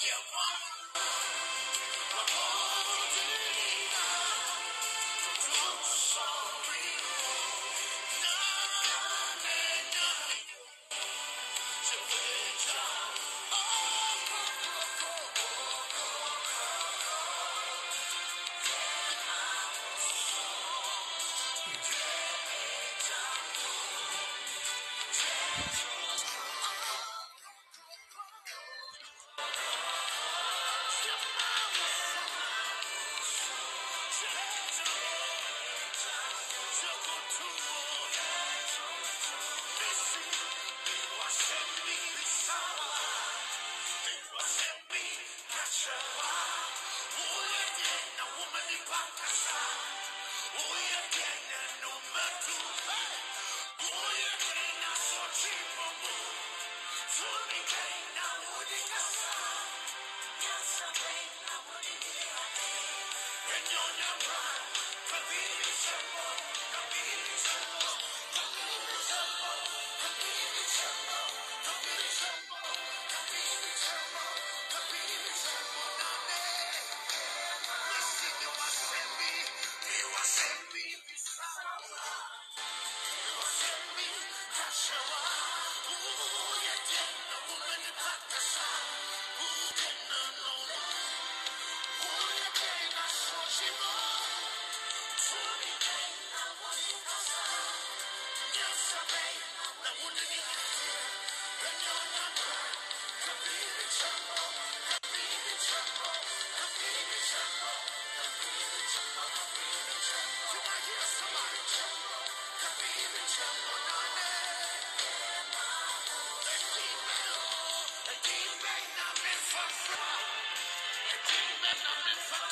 You want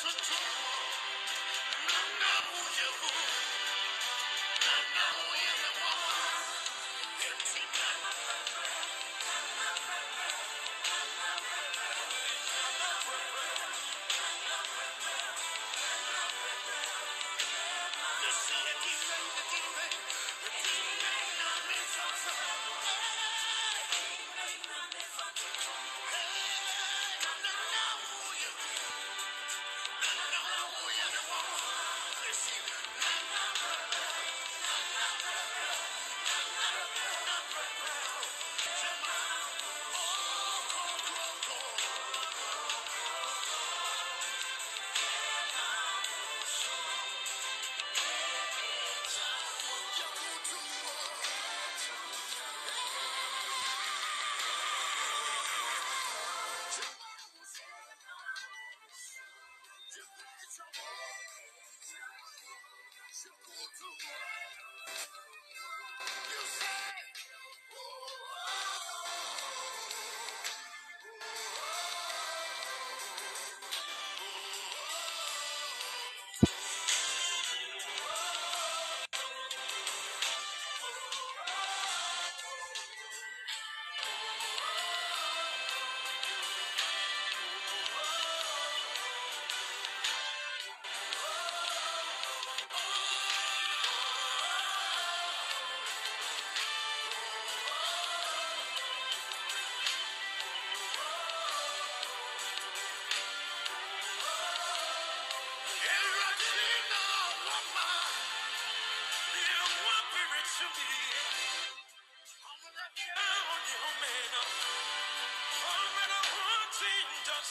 Control.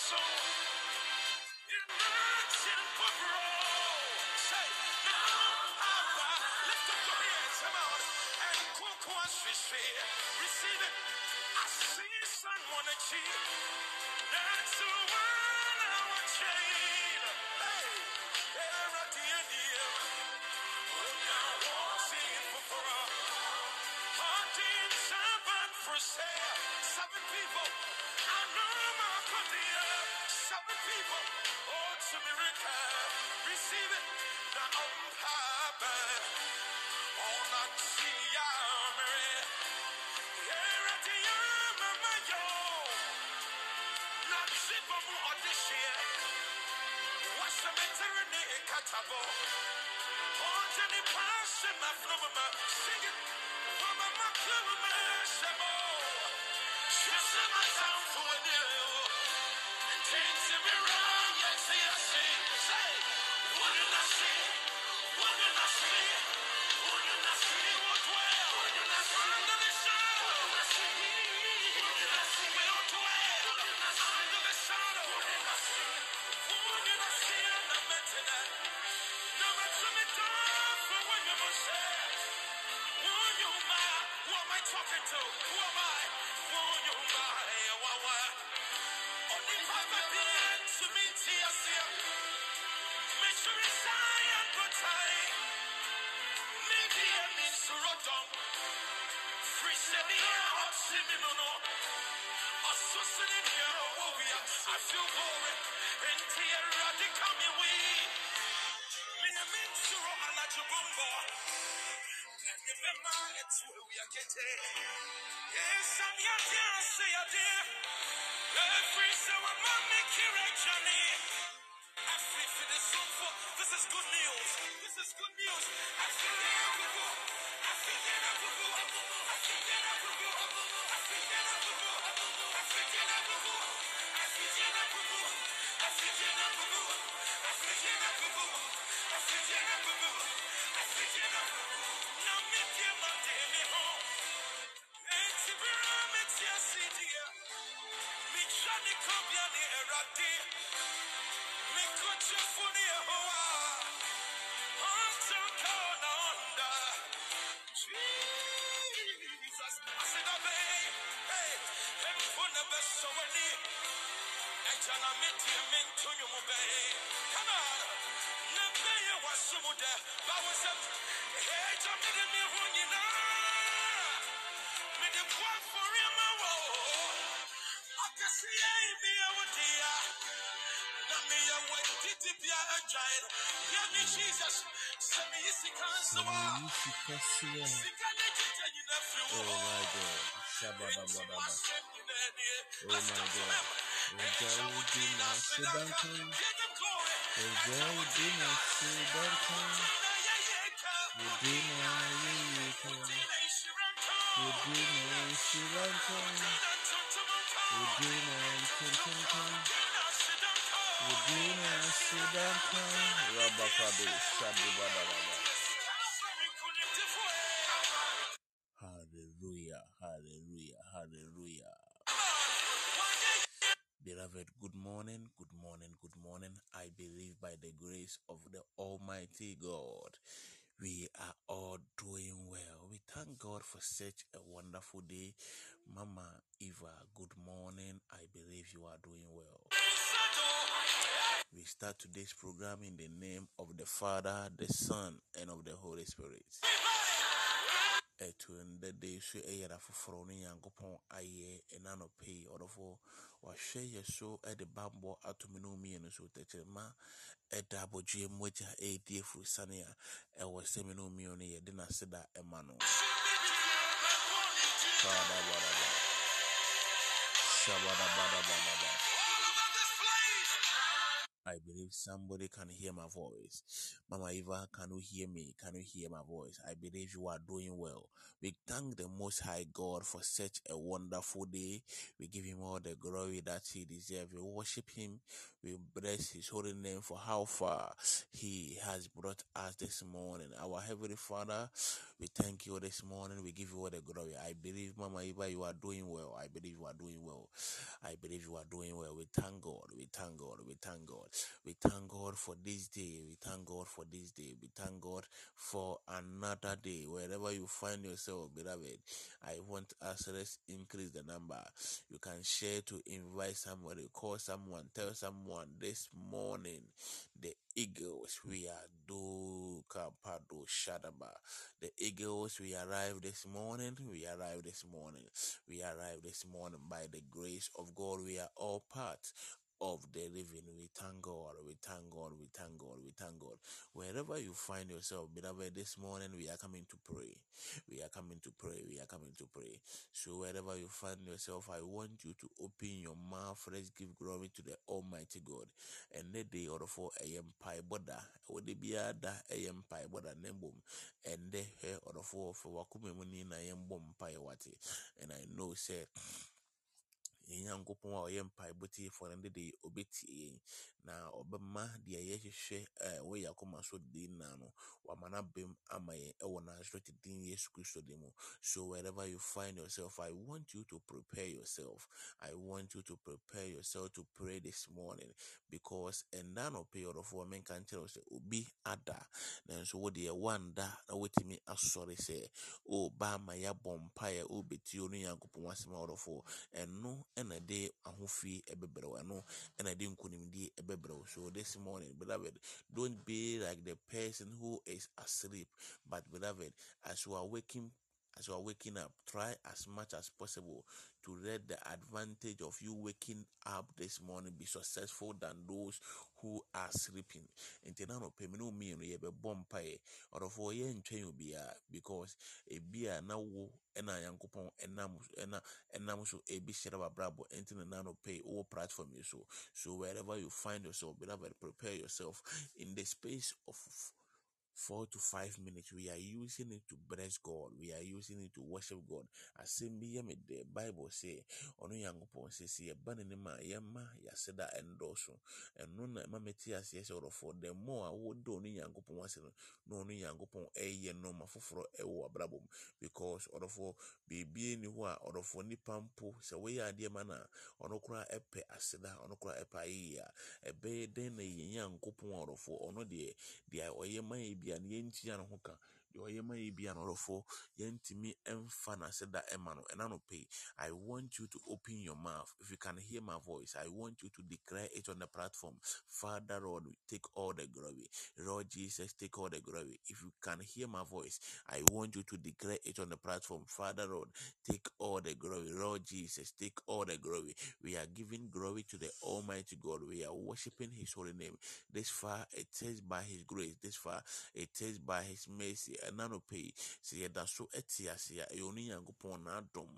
Sou... Power. This is good news. This is good news. Oh my God. Shabadabadaba. Oh my God. Ejau dina sibankan. Ejau dina Almighty God, we are all doing well. We thank God for such a wonderful day. Mama Eva, good morning. I believe you are doing well. We start today's program in the name of the Father, the Son, and of the Holy Spirit. Ɛto ndɛ yi so yɛ da foforɔ no nyankopɔn ayɛ ɛna nɔpɛ yi. Ɔdɔfo wahwɛ yɛ so de bammɔ ato no mmienu so. Tɛkyerɛma ɛda abɔdwe mmɔgya ɛredi afuru sane a ɛwɔ sɛ me no mmienu no yɛde n'aseda ɛma no. Kadabadaba, shabadabadabadaba. I believe somebody can hear my voice. Mama Eva, can you hear me? Can you hear my voice? I believe you are doing well. We thank the Most High God for such a wonderful day. We give Him all the glory that He deserves. We worship Him. We bless His holy name for how far He has brought us this morning. Our Heavenly Father, we thank you this morning. We give you all the glory. I believe, Mama Eva, you are doing well. I believe you are doing well. I believe you are doing well. We thank God. We thank God. We thank God. We thank God for this day. We thank God for this day. We thank God for another day. Wherever you find yourself, beloved, I want us let's increase the number. You can share to invite somebody, call someone, tell someone this morning. The Eagles, we are do kapado shadaba. The Eagles, we arrived this morning. We arrived this morning. We arrived this morning by the grace of God. We are all part of the living. We thank God. We thank God. We thank God. We thank God. Wherever you find yourself, beloved, this morning we are coming to pray. We are coming to pray. We are coming to pray. So wherever you find yourself, I want you to open your mouth. Let's give glory to the Almighty God. And the day or for a empire border. Would it be a empire border nembum? And the hair or for for wakumuni na yembom pie wati. And I know, say yɛn nyankopɔn a ɔyɛ mpaebɔ tiefoɔ no de ɔbɛtie yɛn. Na ɔbɛma deɛ yɛhwehwɛ a ɛwɔ yɛn akoma so de nyinaa no wama no ama yɛn ɛwɔ n'asɔre din yesu kristo din mu. So wherever you find yourself i want you to prepare yourself. I want you to prepare yourself to pray this morning. Because ɛnda anɔpɛ yi ɔdɔfoɔ menka nkyerɛ sɛ obi ada. Nanso wo deɛ wanda na wotumi asɔre sɛ ɔba ama yɛabɔ mpaeɛ ɔbɛtie ɔno nyankopɔn asɛm a ɔdɔfoɔ ɛno ɛna de ahofie ɛbɛbrɛ wo ɛno ɛna de nkonimdie ɛbɛbrɛ so this morning beloved don't be like the person who is asleep but beloved as you are waking as you are waking up, try as much as possible to let the advantage of you waking up this morning be successful than those who are sleeping. Nti na no pɛmi no mmienu yɛbɛbɔ mpaeɛ. Ɔdɔfoɔ yɛntwɛn obiara because ebi a na wo ɛna nyankopɔn ɛnam ɛna ɛnam so ebi hyerɛ w'abrabɔ. Nti na na no pay wɔ platform yi so. So wherever you find yourself beloved prepare yourself in the space of four to five minutes. We are using it to bless god. We are using it to worship god. Asɛm bi yɛ me dɛ bible sɛ ɔno nyankopɔn sɛ sɛ yɛba n'anim a yɛma yɛaseda ɛndɔɔso ɛno na ɛma mɛte aseɛ sɛ ɔdɔfoɔ the more a wodɔ ɔno nyankopɔn ase no. Na ɔno nyankopɔn ɛyɛ nneɛma foforɔ ɛwɔ abrabɔ mu because ɔdɔfoɔ biribiara ni hɔ a ɔdɔfoɔ nipa mpo sɛ woyɛ adeɛ ma no a ɔno koraa ɛpɛ aseda ɔno koraa ɛpɛ ayɛyie a ɛbɛyɛ dɛn na yɛn nyankopɔn a ɔdɔfoɔ ɔno deɛ deɛ ɔyɛ ma yɛ bia no yɛntua ne ho ka deɛ ma yɛ bia no ɔdɔfoɔ yɛntumi ɛmfa n'aseda ɛma no ɛna no pay. I want you to open your mouth. If you can hear my voice i want you to declare it on the platform. Father lord take all the glory. Lord jesus take all the glory. If you can hear my voice i want you to declare it on the platform. Father lord take all the glory. Lord jesus take all the glory. We are giving glory to the almighty god. We are worshiping his holy name. This far it is by his grace. This far it is by his mercy ɛna no pay sɛ yɛda so ɛte ase a ɛyɛ ɔno nyankopɔn n'adom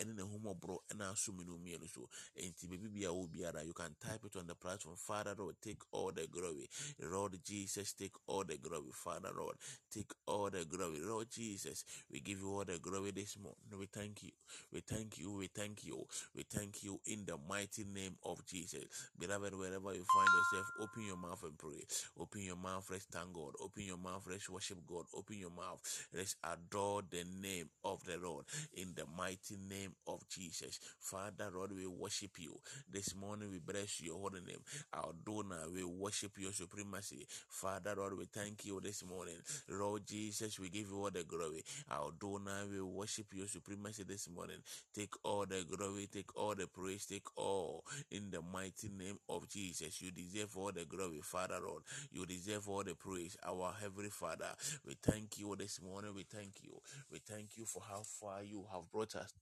ɛne n'ahummɔborɔ ɛna asom no mmienu so. Enti baabi bia wɔ biara you can type it on the platform father lord take all the glory. Lord jesus take all the glory father lord take all the glory. Lord jesus we give you all the glory this morning. We thank you we thank you we thank you we thank you in the mighty name of jesus. Beloved wherever you find yourself open your mouth and pray. Open your mouth let's thank god. Open your mouth let's worship god. Open your mouth let's adore the name of the lord in the mighty name of Jesus. Father, Lord, we worship you. This morning we bless your holy name. Our donor, we worship your supremacy. Father, Lord, we thank you this morning. Lord Jesus, we give you all the glory. Adonai, we worship your supremacy this morning. Take all the glory, take all the praise, take all in the mighty name of Jesus. You deserve all the glory, Father, Lord. You deserve all the praise. Our Heavenly Father, we thank you this morning. We thank you. We thank you for how far you have brought us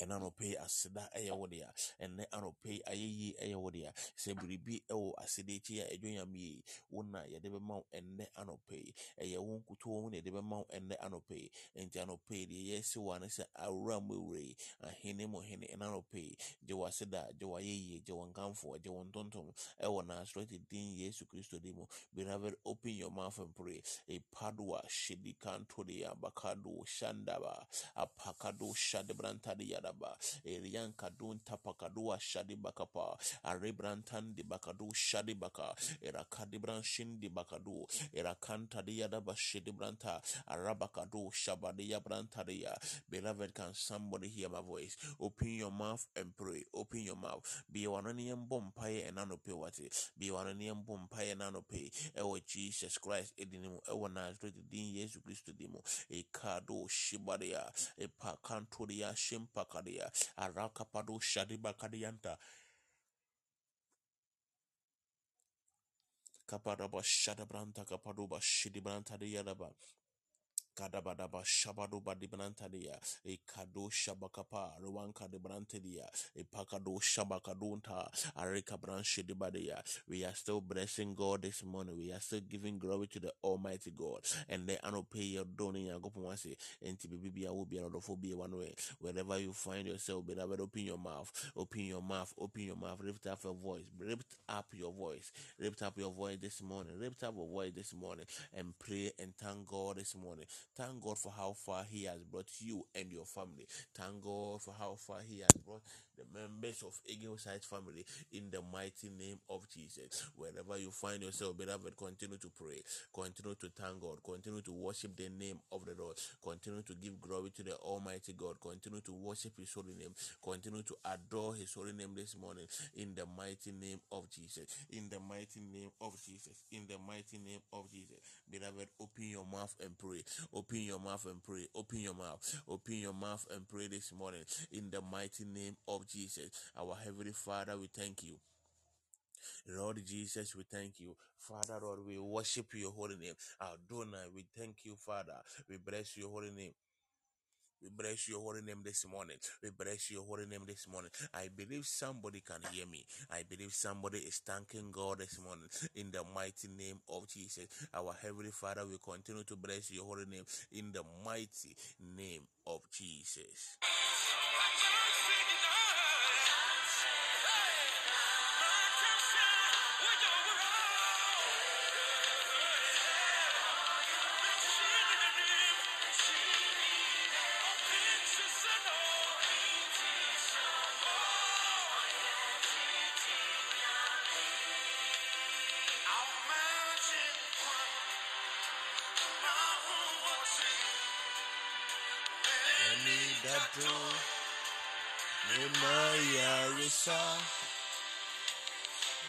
ɛna anɔpɛ yi aseda ɛyɛ wo dea. Ɛnɛ anɔpɛ yi ayɛyie ɛyɛ wo dea. Sɛ biribi ɛwɔ aseda akyi a ɛdwo nyame yi wo na yɛde bɛma wo ɛnɛ anɔpɛ yi. Ɛyɛ wo nkutoɔ mu na yɛde bɛma wo ɛnɛ anɔpɛ yi. Nti anɔpɛ yi deɛ yɛsi wɔ ano sɛ awura mu awura yi. Ahene mu hene ɛna anɔpɛ yi gye wɔ aseda gye wɔ ayɛyie gye wɔ nkamfo gye wɔ ntontom ɛwɔ nasorɛte din yesu kristo din mu. Beloved open your mouth and pray. Epadua shedikantoria bakado shandaba. Apakado shadebrantade yadaba erian kadun tapakadua shadi bakapa arebrantan di bakadu shadi baka erakadibran shindi bakadu erakanta di yadaba shidi branta arabakadu shabadi yabranta ya beloved can somebody hear my voice? Open your mouth and pray. Open your mouth. Be bɔ mpaeɛ ɛna no pɛ be mpaeɛ ɛna no pɛ ɛwɔ jesus christ ɛdini mu ɛwɔ nazareth din yesu kristo din mu ekado shibaria epakantoria shimpakaria arakapado shadibakadianta kapadaba shadabranta kapadoba shidibranta de yadaba Kadabadaba Shabado Badibrantadia, a Kado Shabakapa, Ruanka de Brantadia, a Pakado Shabakadunta, Arika Branche de Badia. We are still blessing God this morning. We are still giving glory to the Almighty God. And the Anope your doning and Tibibia will be out of one way. Wherever you find yourself, beloved, open your mouth, open your mouth, open your mouth, lift up your voice, lift up your voice, lift up your voice this morning, lift up your voice this morning, and pray and thank God this morning. Thank God for how far He has brought you and your family. Thank God for how far He has brought the members of Eagle's Height family in the mighty name of Jesus. Wherever you find yourself, beloved, continue to pray, continue to thank God, continue to worship the name of the Lord, continue to give glory to the Almighty God, continue to worship His holy name, continue to adore His holy name this morning in the mighty name of Jesus. In the mighty name of Jesus. In the mighty name of Jesus. Beloved, open your mouth and pray. Open your mouth and pray. Open your mouth. Open your mouth and pray this morning in the mighty name of Jesus. Our Heavenly Father, we thank you. Lord Jesus, we thank you. Father, Lord, we worship your holy name. Adonai, we thank you, Father. We bless your holy name. We bless your holy name this morning. We bless your holy name this morning. I believe somebody can hear me. I believe somebody is thanking God this morning in the mighty name of Jesus. Our Heavenly Father, we continue to bless your holy name in the mighty name of Jesus.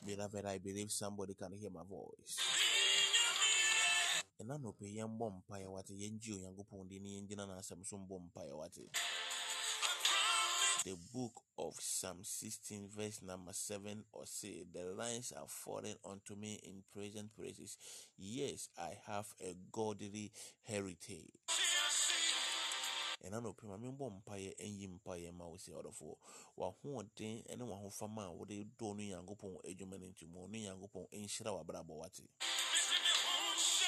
Beloved, I believe somebody can hear my voice. ɛna nɔpɛ yɛmbɔ mpaeɛ wate yɛngye onyankopɔn din ne yɛngyina n'asɛm so mbɔ mpaeɛ wate the book of Psalm 16, verse number 7 or say, The lines are falling unto me in present praises. Yes, I have a godly heritage. Ɛna no pɛ ma membɔ mpaeɛ ɛnyi mpaeɛ ma wo ɔdɔfoɔ w'ahoɔden ne w'ahofama a wode dɔɔ no nyankopɔn adwuma no nti ɔno nyankopɔn ɛnhyira w'abrabɔ wate.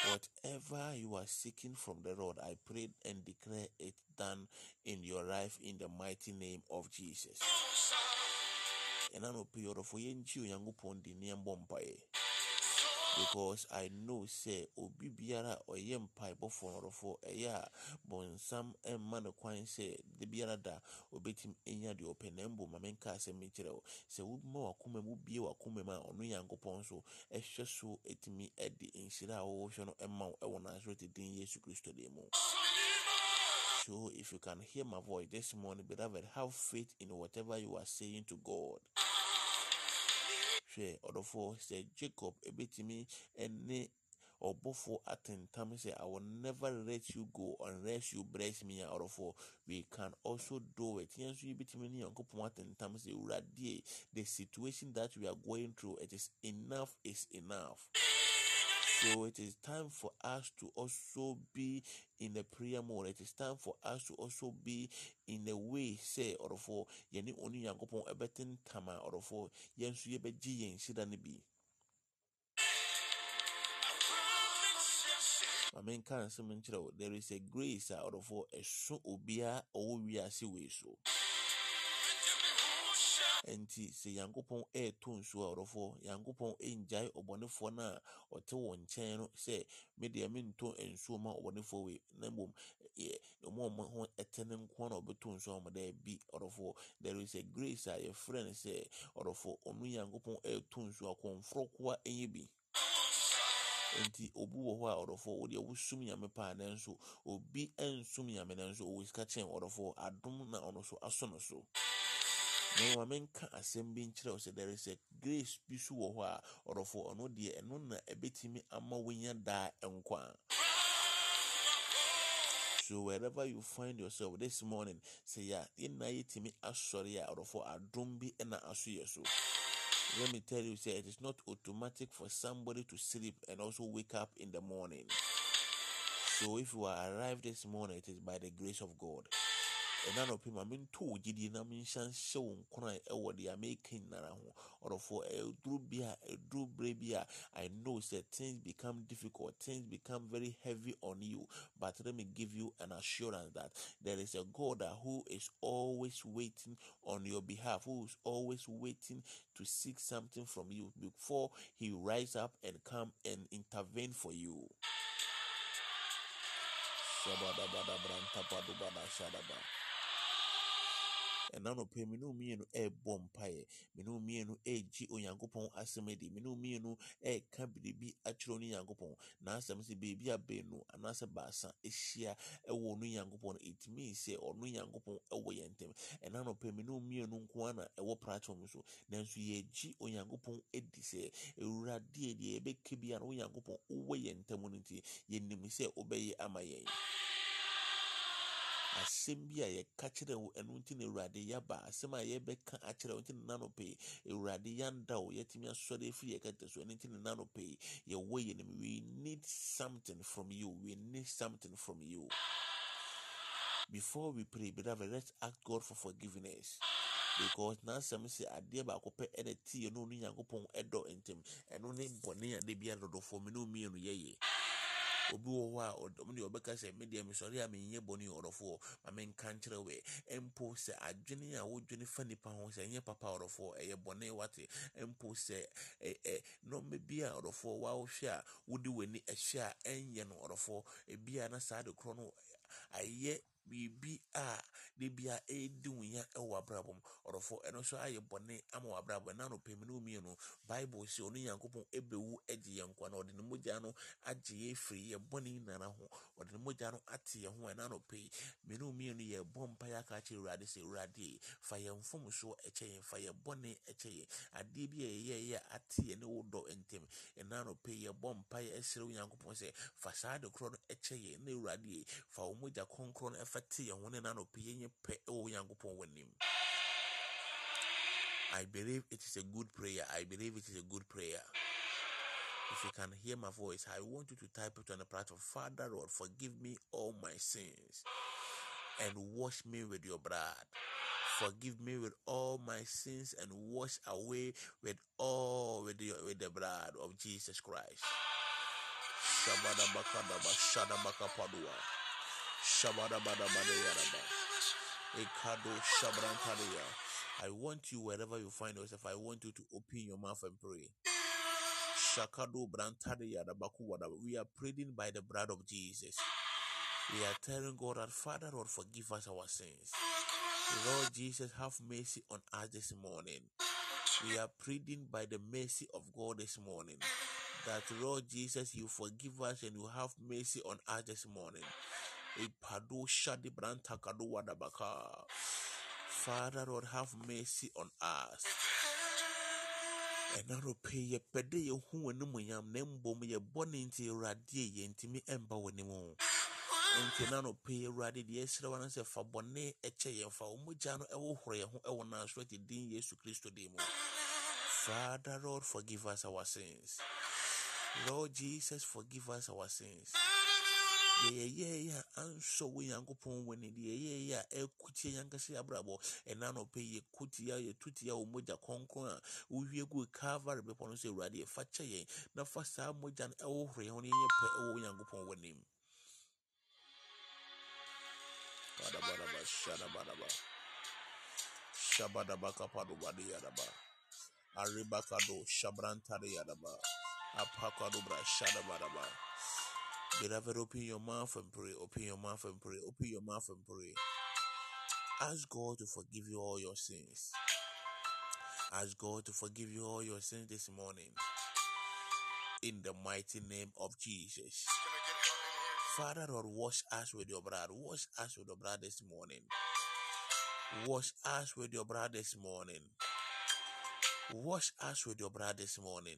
Whatever you are seeking from the Lord, I pray and declare it done in your life in the mighty name of Jesus. Because I know say obi biara ɔyɛ mpaebɔfoɔ nɔrɔfoɔ ɛyɛ a bɔnsam ɛmma no kwan sɛ de biara da obɛtumi anya deɛ ɔpɛ. Na mbom ma menka asɛm yi kyerɛ sɛ woma wakoma mu bie wakoma mu a ɔno nyankopɔn nso ɛhwɛ so ɛtumi ɛde nhyira a wɔwɔhwɛ no ɛma wo ɛwɔ n'asorɔte din yesu kristo deɛ mu. So, if you can hear my voice this morning, beloved, have faith in whatever you are saying to God hwɛ ɔdɔfoɔ sɛ jacob ebetumi ɛne ɔbɔfoɔ atentam sɛ i will never let you go unless you bless me a ɔdɔfoɔ we can also do it yɛn nso yɛbɛtumi ne yankopɔn atentam sɛ ewuradie the situation that we are going through it is enough is enough. So it is time for us to also be in a prayer mode. It is time for us to also be in a way say or for yɛne ɔne nyankopɔn ɛbɛte ntam a ɔdɔfoɔ yɛn nso yɛbɛgye yɛn hyira no bi. maame nka nsɛm nkyerɛ wo there is a grace a ɔdɔfoɔ ɛso obiara ɔwɔ wiase so. Nti sɛ yankopɔn ɛɛto nsuo a ɔrɔfoɔ yankopɔn ɛngyae ɔbɔnefoɔ no a ɔte wɔ nkyɛn no sɛ medeɛ mentɔ nsuo ma ɔbɔnefoɔ wei. Na mmom ɔmo ɔmo ho ɛtɛ ne nko na ɔbɛtɔ nsuo a ɔmo dɛ bi ɔrɔfoɔ there is a grace a yɛfrɛ no sɛ ɔrɔfoɔ ɔno yankopɔn ɛɛto nsuo a ɛnyɛ bi. Nti obi wɔ hɔ a ɔdɔfoɔ wodeɛ wosum nyame paa nanso obi nsum nyame nanso ɔwɔ sika kyɛn ɔdɔfoɔ adom na ɔno so asɔ no so. Na ma menka asɛm bi nkyerɛ wo sɛ there is a grace bi so wɔ hɔ a ɔdɔfo ɔno deɛ ɛno na ɛbɛtumi ama wonya daa nkwa So wherever you find yourself this morning, say ya ina yitimi asɔre a ɔdɔfo adom bi ɛna aso yɛ so. Let me tell you, say it is not automatic for somebody to sleep and also wake up in the morning. So if you are arrived this morning, it is by the grace of God. Ɛna nɔpɛ ma mento wo gyidie na menhyɛ nhyɛ wo nkora ɛwɔ deɛ meka nyinara ho. Ɔdɔfoɔ ɛduru bi a ɛduru berɛ bi a i know sɛ things become difficult things become very heavy on you but let me give you an assurance that there is a god who is always waiting on your behalf who is always waiting to seek something from you before he rise up and come and intervene for you ɛna nɔpɛ me ne mmienu ɛrebɔ mpaeɛ. Me ne mmienu ɛregye onyankopɔn asɛm adi. Me ne mmienu ɛreka biribi akyerɛ ne nyankopɔn. Na asɛm sɛ beebi a anaasɛ baasa ahyia ɛwɔ ɔno nyankopɔn no ɛtumi sɛ ɔno nyankopɔn ɛwɔ yɛn ntam. Ɛna nɔpɛ me ne mmienu nko ara na ɛwɔ platform so. Nanso yɛgye onyankopɔn adi sɛ awurade deɛ yɛbɛka biara onyankopɔn wowɔ yɛn ntam no nti yɛnim sɛ wobɛyɛ ama yɛn. Asɛm bi a yɛka kyerɛ wo ɛno nti na awurade yɛaba. Asɛm a yɛbɛka akyerɛ wo nti na nanɔpɛ yi awurade yɛanda wo yɛtumi asɔre afiri yɛ kata so ɛno nti na nanɔpɛ yi yɛwɔ yɛ nim we need something from you. We need something from you. Before we pray beloved let's ask god for forgiveness. Because n'asɛm sɛ adeɛ baako pɛ ɛna ti yɛ no ɔno nyankopɔn ɛdɔ ntɛm ɛno ne bɔne a de bi adɔdɔfoɔ me ne mmienu yɛyɛ obi wɔ hɔ a ɔdɔm deɛ ɔbɛka sɛ me deɛ mesɔre a menyɛ bɔne ɔdɔfoɔ ma menka nkyerɛ wɛ mpo sɛ adwene a wodwene fa nipa ho sɛ ɛnyɛ papa ɔdɔfoɔ ɛyɛ bɔne wate. Mpo sɛ ɛ nɔɔma bi a ɔdɔfoɔ wawohwɛ a wode w'ani ɛhyɛ a ɛnyɛ no ɔdɔfoɔ ebia na saa de korɔ no ayɛ biribi a de bia ɛredi wo ya wɔ abrabɔ mu. Ɔdɔfo ɛno nso ayɛ bɔne ama wɔ abrabɔ ɛna no pɛm no mmienu. Bible sɛ ɔno nyankopɔn ɛbɛwu agye yɛn nkwa na ɔde ne mogya no agye yɛ firi yɛ bɔne nyinara ho. Ɔde ne mogya no ate yɛn ho. Ɛna no mmienu mmienu yɛ bɔ mpa yɛ aka kyerɛ awurade sɛ awurade fa yɛn fom so ɛkyɛ yɛn fa yɛn bɔne ɛkyɛ yɛn. Adeɛ bi a yɛyɛ yɛ ate yɛn ne wo dɔ ntɛm ɛna no pɛ yi yɛbɔ mpa yɛ ɛsrɛ nyankopɔn sɛ fa saa de korɔ no ɛkyɛ yɛn na awurade fa wo mogya kronkron no ɛfa nyankopɔn oh, wɔ I believe it is a good prayer. I believe it is a good prayer. If you can hear my voice, I want you to type it on the platform. Father Lord, forgive me all my sins and wash me with your blood. Forgive me with all my sins and wash away with all with the, with the blood of Jesus Christ. I want you wherever you find yourself. I want you to open your mouth and pray. Shakado. We are praying by the blood of Jesus. We are telling God that Father Lord forgive us our sins. Lord Jesus, have mercy on us this morning. We are pleading by the mercy of God this morning. That Lord Jesus, you forgive us and you have mercy on us this morning. Father Lord, have mercy on us. ɛna nɔpɛ yɛpɛ dɛ yɛhu w'animuonyam na mmom yɛbɔ ne nti awurade yɛntumi mba w'anim nti na nɔpɛ yi awurade deɛ ɛsrɛ wa no sɛ fa bɔne ɛkyɛ yɛn fa wo mogya no ɛwohoro yɛn ho ɛwɔ nasorɛte din yesu kristo din mu. Father lord forgive us our sins. Lord jesus forgive us our sins deɛ yɛyɛɛyɛ a ansɔ wo nyankopɔn w'ani deɛ yɛyɛɛyɛ a ɛkutie yankasa abrabɔ ɛna nɔpɛ yɛkutia yɛtutia wo mogya kɔnkɔn a wowie gu calvary bepɔ no sɛ awurade yɛfa kyɛ yɛn na fa saa mogya no ɛwohoro yɛn ho ne yɛnyɛ pɛ ɛwɔ wo nyankopɔn w'anim Badabadaba, shadabadaba. Shabadabakapado badiyadaba. Aribakado shabrantadiyadaba. Apakadobra shadabadaba. Beloved, open your mouth and pray. Open your mouth and pray. Open your mouth and pray. Ask God to forgive you all your sins. Ask God to forgive you all your sins this morning. In the mighty name of Jesus. Father, Lord, wash us with your blood. Wash us with your blood this morning. Wash us with your blood this morning. Wash us with your blood this morning.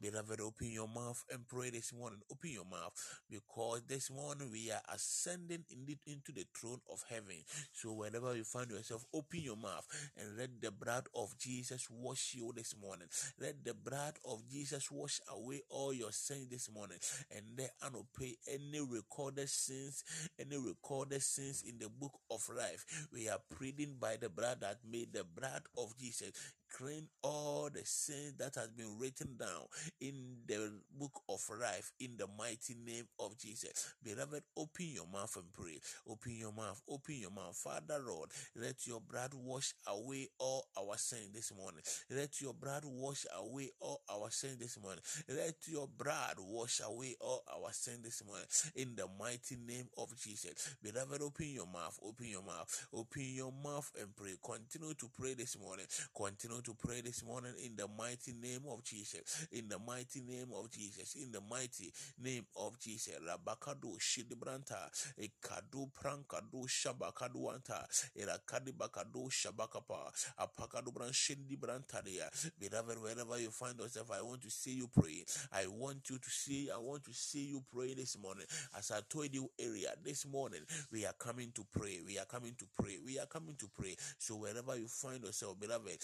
Beloved, open your mouth and pray this morning. Open your mouth because this morning we are ascending indeed into the throne of heaven. So, whenever you find yourself, open your mouth and let the blood of Jesus wash you this morning. Let the blood of Jesus wash away all your sins this morning. And let pay any recorded sins, any recorded sins in the book of life. We are pleading by the blood that made the blood of Jesus clean all the sins that has been written down in the book of life in the mighty name of Jesus. Beloved, open your mouth and pray. Open your mouth, open your mouth. Father Lord, let your blood wash away all our sin this morning. Let your blood wash away all our sin this morning. Let your blood wash away all our sin this morning. In the mighty name of Jesus. Beloved, open your mouth, open your mouth, open your mouth and pray. Continue to pray this morning. Continue to pray this morning in the mighty name of Jesus. In the mighty name of Jesus. In the mighty name of Jesus. Rabakado Shidibranta. Ekadu Prankadu Shabakaduanta. Erakadi Bakadu Shabakapa. Apakadu Branshindi Brantaria. Beloved, wherever you find yourself, I want to see you pray. I want you to see, I want to see you pray this morning. As I told you area this morning, we are coming to pray. We are coming to pray. We are coming to pray. So wherever you find yourself, beloved,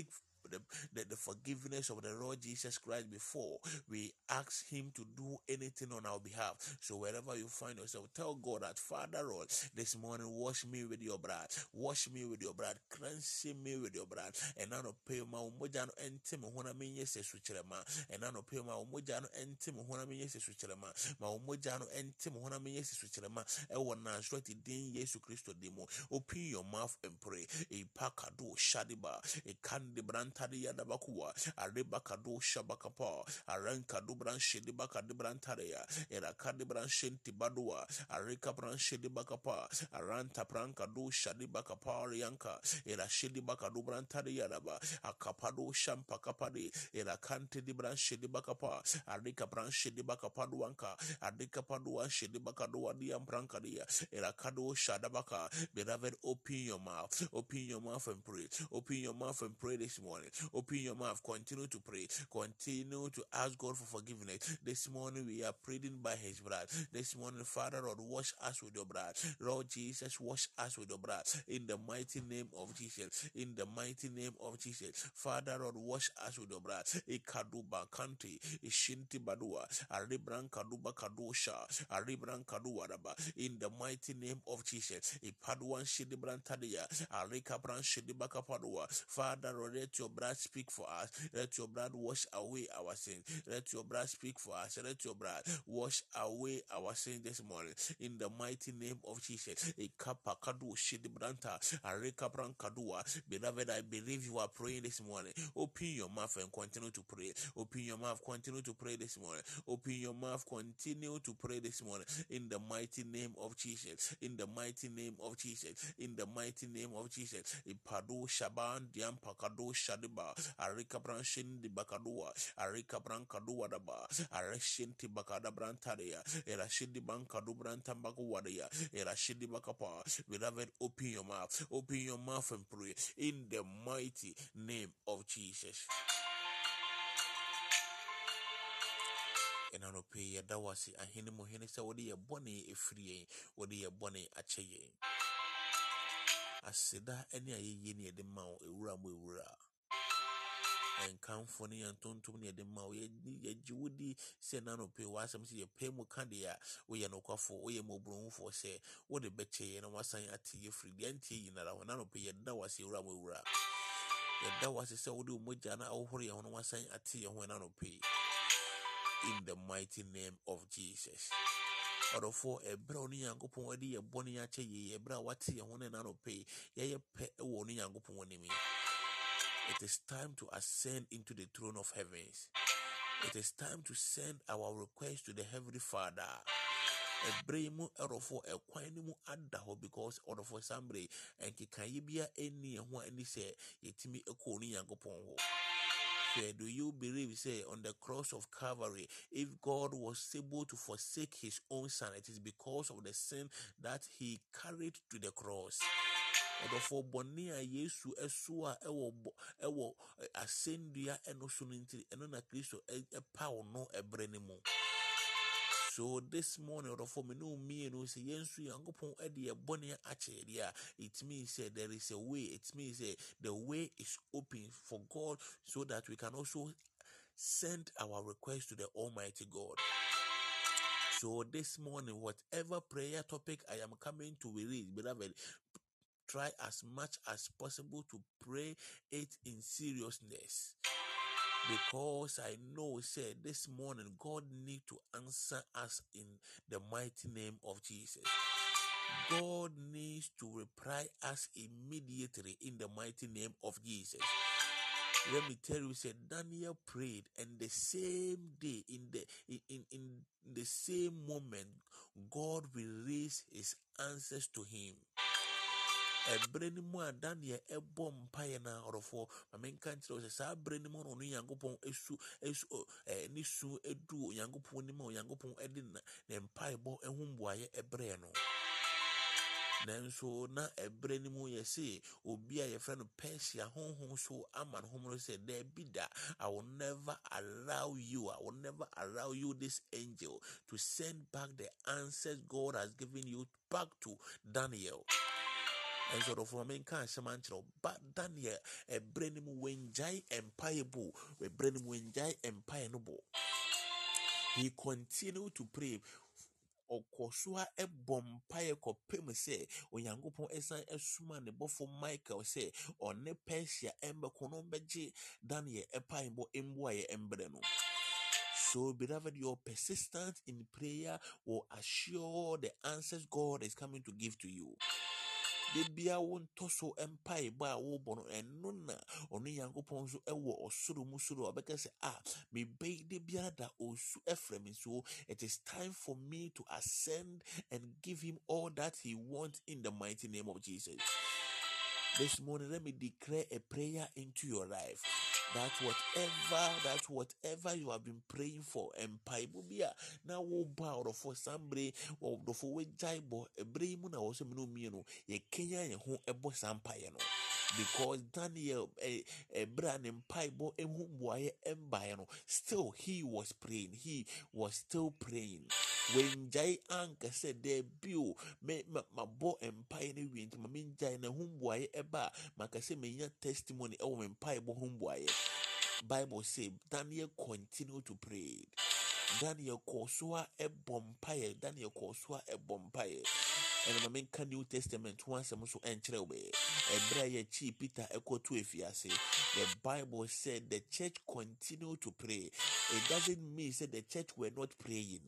seek the, the, the, forgiveness of the Lord Jesus Christ before we ask Him to do anything on our behalf. So wherever you find yourself, tell God that Father Lord, this morning wash me with your blood, wash me with your blood, cleanse me with your blood, and I don't pay my umoja no ente me hona me nyese suchirema, and I don't pay my umoja no ente me hona me nyese suchirema, ma umoja no ente me hona me nyese suchirema, e wana shwati din Yesu Christo demo. Open your mouth and pray. E pakado shadiba, e kandi brantari yadabakuwa, areba kado shabakapa, aranka do branche baka de brantarea, era kade branche tibadua, areka branche de bakapa, aranta pranka do shadi bakapa rianka, era shedi baka do brantare yadaba, akapado shampa kapade, era kante di branche de bakapa, areka branche de bakapa duanka, adeka padua shedi baka do adiam pranka dia, era kado shadabaka, beloved open your mouth, open your mouth and pray, open your mouth and pray this morning, open your mouth, continue to pray, continue to ask God for forgiveness. This morning we are praying by His blood. This morning, Father, Lord, wash us with your blood. Lord Jesus, wash us with your blood. In the mighty name of Jesus. In the mighty name of Jesus. Father, Lord, wash us with your blood. Ikaduba kanti, ishinti badua, aribran kaduba kadusha, aribran kaduwaraba. In the mighty name of Jesus. Ipaduan shidibran tadia, arikabran shidibaka padua. Father, Lord, let your blood speak for us. Let your blood wash away our sins. Let your blood speak for us. Let your blood wash away our sins this morning. In the mighty name of Jesus. Beloved, I believe you are praying this morning. Open your mouth and continue to pray. Open your mouth, continue to pray this morning. Open your mouth, continue to pray this morning. In the mighty name of Jesus. In the mighty name of Jesus. In the mighty name of Jesus. Ipadu shaban diampakadu Arika branshin di bakadua. Arika brankadua daba. Areshin ti bakada brantaria. Erashidi bankadu brantambakuwadia. Erashidi bakapa. Beloved, open your mouth. Open your mouth and pray. In the mighty name of Jesus. yɛda wo ase ahene mu hene sɛ wode yɛ bɔne wode yɛ bɔne akyɛ yɛn aseda ne ayɛyie ne yɛde ma wo ɛwura mu ɛnkamfo ne yɛntontom ne yɛde ma yɛgye wo di sɛ na nɔpɛ w'asɛm sɛ yɛpɛ mu ka deɛ a woyɛ nokwafo woyɛ mmɔborɔhufoɔ sɛ wode bɛkyɛ yɛn na wasan ate yɛ firi deɛ ntie nyinara ho na nɔpɛ yɛda wo ase ɛwura mu ɛwura yɛda wo ase sɛ wode wo mogya no ahohoro yɛn ho na wasan ate yɛn ho yi in the mighty name of Jesus. ɔdɔfoɔ ɛberɛ a ɔne nyankopɔn de yɛ bɔne akyɛ yie ɛberɛ a wate yɛn ho nɔpɛ yi yɛyɛ pɛ wɔ ɔne nyankopɔn anim yi. It is time to ascend into the throne of heavens. It is time to send our request to the heavenly father. Ɛberɛ yi mu ɛrɔfoɔ ɛkwan no mu ada hɔ because ɔdɔfoɔ sambere nkekaeɛ bia ɛnni yɛn ho ani sɛ yɛtumi kɔ ɔne nyankopɔn hɔ Say, do you believe, say, on the cross of Calvary, if God was able to forsake his own son, it is because of the sin that he carried to the cross. Ɔdɔfoɔ bɔne a yesu ɛso a ɛwɔ bɔ ɛwɔ asɛnnua ɛno so no nti ɛno na kristo ɛpaw no ɛberɛ no mu. So this morning ɔdɔfoɔ me ne wo mmienu sɛ yɛn nso nyankopɔn ɛde yɛ bɔne akyɛ a it means sɛ there is a way it means sɛ the way is open for god so that we can also send our request to the almighty god. So this morning whatever prayer topic i am coming to release beloved try as much as possible to pray it in seriousness because I know, say, this morning God need to answer us in the mighty name of Jesus. God needs to reply us immediately in the mighty name of Jesus. Let me tell you, said Daniel prayed, and the same day, in the in, in, the same moment, God released his answers to him. Ɛberɛ no mu a daniel ɛbɔ mpaeɛ no ɔrɔfoɔ ma menka nkyerɛ wo sɛ saa berɛ no mu no ɔno nyankopɔn ɛsu ɛsu ɛɛ, ne su ɛdu onyankopɔn anim a onyankopɔn ɛde na ne mpaebɔ ɛho mboaeɛ ɛbrɛɛ no. Nanso na ɛberɛ no mu yɛse obi a yɛfrɛ no persia honhom so ama no hom sɛ daabi da i will never allow you i will never allow you this angel to send back the answers god has given you back to daniel ɛnso ɔdɔfoɔ menka asɛm ankyerɛ wo. Ba daniel ɛberɛ no mu wangyae mpaeɛ bo. Ɛberɛ no mu wangyae mpaeɛ no bɔ he continued to pray. Ɔkɔ so a ɛbɔ mpaeɛ kɔpem sɛ onyankopɔn ɛsan ɛsoma ne bɔfo michael sɛ ɔne persia ɛmbɛko no ɔmbɛgye daniel ɛpaebɔ mboaeɛ mberɛ no. So, beloved, your persistence in prayer will assure the answers God is coming to give to you. De bia wontɔ so mpaebɔ a wobɔ no ɛno na ɔno nyankopɔn nso ɛwɔ ɔsoro mu soro a ɔbɛka sɛ a mebɛyi de biara da ɔsu ɛfrɛ me so it is time for me to ascend and give him all that he wants in the mighty name of jesus this morning let me declare a prayer into your life that whatever that whatever you have been praying for mpaebɔ bi a na wobɔ a ɔdɔfoɔ sambere ɔdɔfoɔ wagyae bɔ ɛberɛ yi mu na wɔ sɛ mene mmienu yɛkenya yɛn ho ɛbɔ saa mpaeɛ no. Because daniel a ne mpaebɔ ɛho mboaeɛ ɛmbaeɛ no. Still he was praying. He was still praying wengyae anka sɛ daabi o mabɔ mpaeɛ no wie nti ma mengyae na ho mboaeɛ ɛba a maka sɛ menya testimony ɛwɔ me mpaebɔ ho mboaeɛ bible say daniel continue to pray. Daniel kɔɔ so a ɛbɔ mpaeɛ daniel kɔɔ so a ɛbɔ mpaeɛ. Ɛna ma menka new testament ho asɛm so ɛnkyerɛ wo bɛɛ ɛberɛ a yɛkyii peter ɛkɔto afiase the bible said the church continued to pray. It doesn't mean say the church were not praying.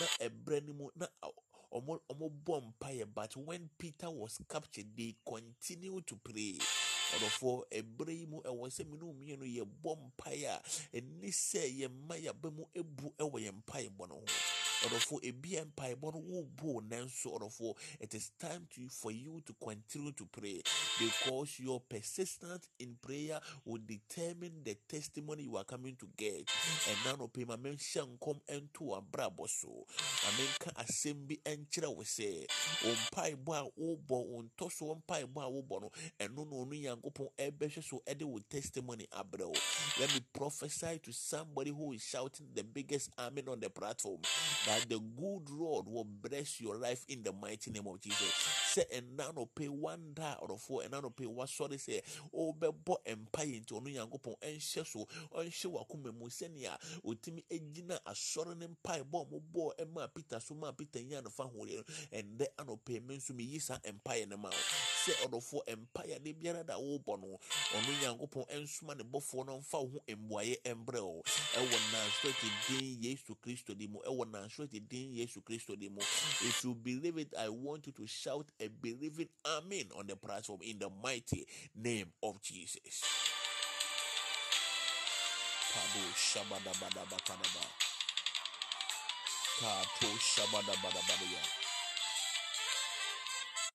Na ɛberɛ no mu na ɔ- ɔmo ɔmo but when peter was captured they continued to pray. Ɔdɔfoɔ ɛberɛ yi mu ɛwɔ sɛ mene mmienu yɛbɔ mpaeɛ a ɛni sɛ yɛmma yɛaba mu ebu ɛwɔ yɛn mpaebɔ no ho ɔdɔfoɔ ebia mpaebɔ no wobu nanso ɔdɔfoɔ it is time to, for you to continue to pray because your persistence in prayer will determine the testimony you are coming to get. Ɛna no pɛ ma menhyɛ nkɔm ɛnto w'abrabɔ so. Ma menka asɛm bi ɛnkyerɛ wo sɛ wo mpaebɔ a wobɔ wo ntɔsoɔ mpaebɔ a wobɔ no ɛno na ɔno nyankopɔn ɛbɛhwɛ so ɛde wo testimony abrɛ wo. Let me prophesy to somebody who is shouting the biggest amen on the platform the good Lord will bless your life in the mighty name of Jesus. Say and now no pay one da or four and now no pay what sorry say oh be bo empire into no yankopon and so on show akuma mu senia utimi egina asɔre ne mpae bɔ mo bɔ ɛma peter so ma peter nya no fa ho and the anɔpɛ me nso meyi saa empire no ma wo. Sɛ ɔdɔfoɔ empire ne biara da wobɔ no ɔno nyankopɔn ɛnsoma ne bɔfoɔ no mfa wo ho mmuaeɛ ɛmbrɛ wo. Ɛwɔ nansrɛte din yesu kristo di mu ɛwɔ nansrɛte din yesu kristo di mu. If you believe it i want you to shout a believing amen on the platform in the mighty name of jesus.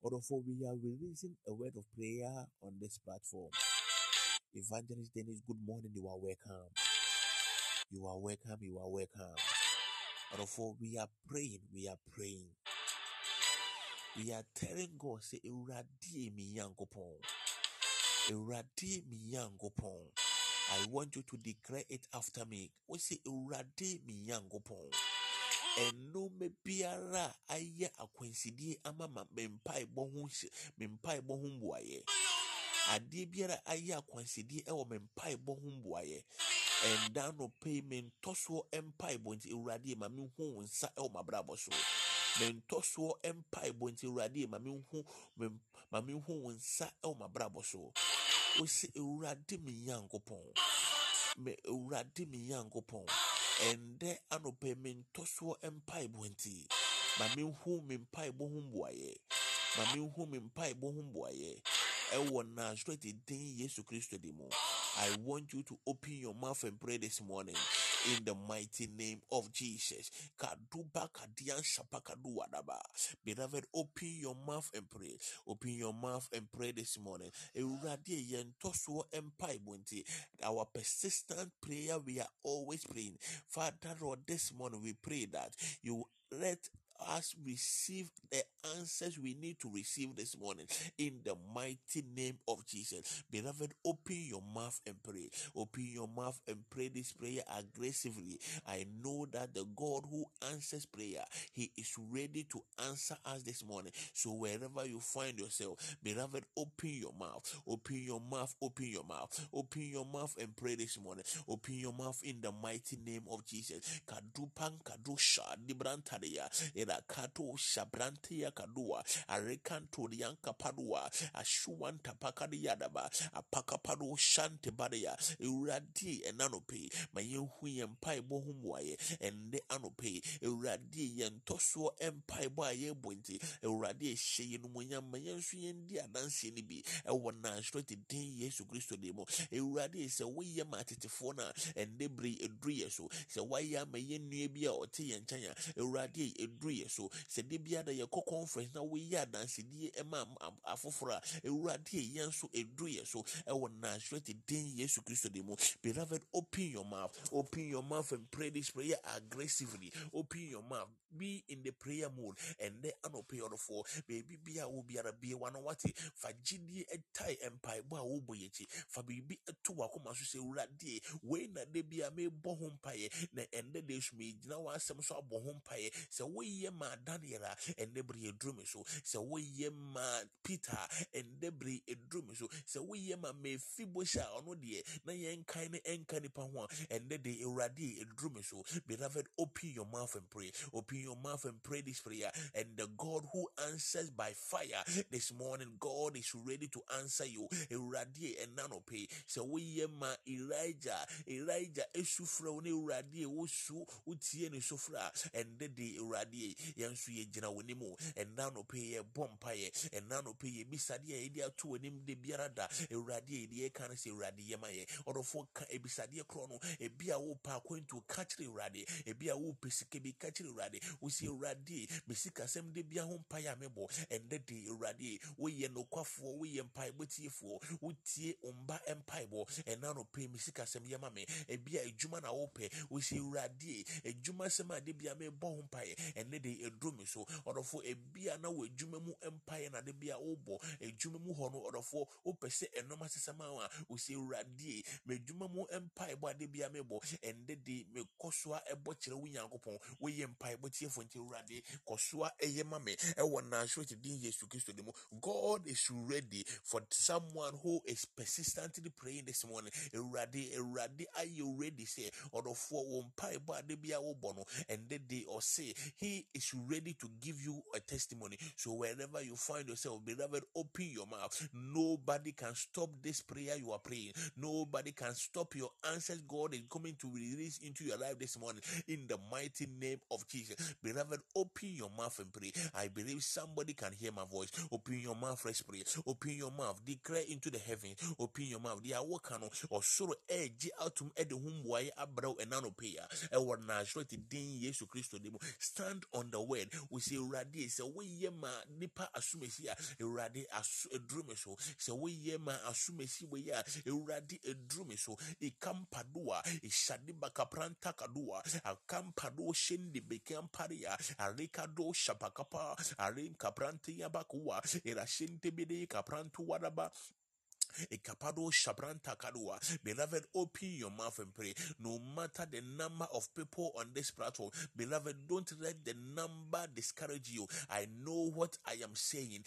Although we are releasing a word of prayer on this platform. Evangelist Dennis, good morning. You are welcome. You are welcome. You are welcome. Although we are praying, we are praying. We are telling God, say, Ewurade mi Nyankopɔn. Ewurade mi Nyankopɔn. I want you to declare it after me. We say, Ewurade mi Nyankopɔn. Ɛnome biara ayɛ akwansidie ama ma me mpaebɔ ho hyɛ me mboaeɛ. Adeɛ biara ayɛ akwansidie ɛwɔ me mpaebɔ ho mboaeɛ. Ɛnda nɔpɛ yi mentɔ soɔ mpaebɔ nti Awurade ma menhu wo nsa ɛwɔ m'abrabɔ so. Mentɔ mpaebɔ nti Awurade ma menhu me ma menhu wo nsa ɛwɔ m'abrabɔ so. Wosi awurade me nyankopɔn. Me awurade me nyankopɔn. Ɛndɛ anɔpɛ me ntɔsoɔ mpaebɔ nti ma menhu me mpaebɔ ho mboayɛ ma menhu me mpaebɔ ho mboayɛ ɛwɔ nasarete din yesu kristo di mu. I want you to open your mouth and pray this morning in the mighty name of Jesus. Kadian. Beloved, open your mouth and pray. Open your mouth and pray this morning. Our persistent prayer we are always praying. Father Lord, this morning we pray that you let us receive the answers we need to receive this morning in the mighty name of Jesus. Beloved, open your mouth and pray. Open your mouth and pray this prayer aggressively. I know that the God who answers prayer, He is ready to answer us this morning. So wherever you find yourself, beloved, open your mouth. Open your mouth. Open your mouth. Open your mouth and pray this morning. Open your mouth in the mighty name of Jesus. Dibrantaria kato shabrantia kadua arekanto yanka padua ashuwanta pakadi yadaba apakapado shante badia uradi enanope mayenhu yempai bohum waye ende anope uradi yentoso empai bo aye bonti uradi ehye no munyam mayensu yendi adanse ni bi ewo na straight din Yesu Kristo demo uradi se woyɛ ma atetefo na ende bere eduru yɛ so sɛ wayɛ ama yɛ nnua bi a ɔte yɛn a yɛ. So sɛ de bi ada yɛkɔ conference na woyɛ adansedie ɛma afoforɔ a awurade yɛn nso eduru yɛ so ɛwɔ nasreti den yesu kristo de mu. Beloved open your mouth. Open your mouth and pray this prayer aggressively. Open your mouth be in the prayer mode. Ɛnɛ anɔpɛ ɔdɔfoɔ beebi bi a wo biara bie wa no wate fa gyidie ɛtae mpaebɔ a wobɔ akyi fa biribi ɛto wakoma so sɛ awurade wei na de bi a mebɔ ho mpaeɛ na ɛnɛ de so megyina w'asɛm so abɔ ho mpaeɛ sɛ woyɛ ma daniel a ɛnɛ bere yɛduru me so. Sɛ woyɛ ma peter a ɛnɛ bere ɛduru me so. Sɛ woyɛ ma mefibosha a ɔno deɛ na yɛnkan ne ɛnka nipa ho a ɛnɛ de awurade ɛduru me so. Beloved open your mouth and pray. Open your mouth and pray this prayer. And the god who answers by fire this morning god is ready to answer you. No pay sɛ woyɛ ma elijah elijah esufra wo ne awurade wosu wotie ne sofrɛ a ɛnɛ de awurade yɛn nso yɛgyina wɔ anim ɛna no pay yɛbɔ mpaeɛ. Ɛna no pay yɛbisadeɛ a yɛde ato w'anim de biara da. Awurade yɛde yɛka no sɛ awurade yɛma yɛ. Ɔdɔfoɔ ka ebisadeɛ korɔ no ebi a wosi awurade mesikasɛm de bia ho mpaeɛ a mebɔ. Ɛnɛ de awurade woyɛ nokwafoɔ woyɛ mpaebɔ tiefoɔ wotie mba mpaebɔ. Ɛna no pɛ mesikasɛm yɛma me. Ebi a adwuma na wopɛ wosi awurade adwuma sɛm a de bia mebɔ ho mpaeɛ ɛnɛ de ɛduru me so. Ɔdɔfoɔ ebi a na wɔ adwuma mu mpaeɛ na de bia wobɔ adwuma mu hɔ no ɔdɔfoɔ wopɛ sɛ ɛnɔm asesɛm a wosi awurade m'adwuma mu mpaebɔ a de bia mebɔ. Ɛnɛ de mekɔ so a ɛbɔ kyerɛ wo nyankopɔn woyɛ mpaebɔ god is ready for someone who is persistently praying this morning. Awurade awurade ayɛ ready? Sɛ ɔdɔfoɔ wo mpaebɔ a de bia wobɔ no ɛnɛ de he is ready to give you a testimony. So wherever you find yourself beloved open your mouth. Nobody can stop this prayer you are praying. Nobody can stop your answers god is coming to release into your life this morning. In the mighty name of jesus beloved open your mouth and pray. I believe somebody can hear my voice. Open your mouth let's pray. Open your mouth declare into the heavens open your mouth. Deɛ awoka no ɔsoro ɛregye atom ɛde ho mmuaeɛ abrɛw ɛna no pay a ɛwɔ nasarete din yesu kristo de mu stand on the word. Wosi awurade sɛ woyɛ ma nipa asomasi a awurade aso aduru eh, me so. Sɛ woyɛ ma asomasi wɔ yi a awurade eh, aduru me so. Ikampadoa ishade bakapranta kadoa akampado shende bekamparia arekado shapakapa arenkaprante yabakoa irashente bede kapranto wadaba Beloved, open your mouth and pray. No matter the number of people on this platform, beloved, don't let the number discourage you. I know what I am saying.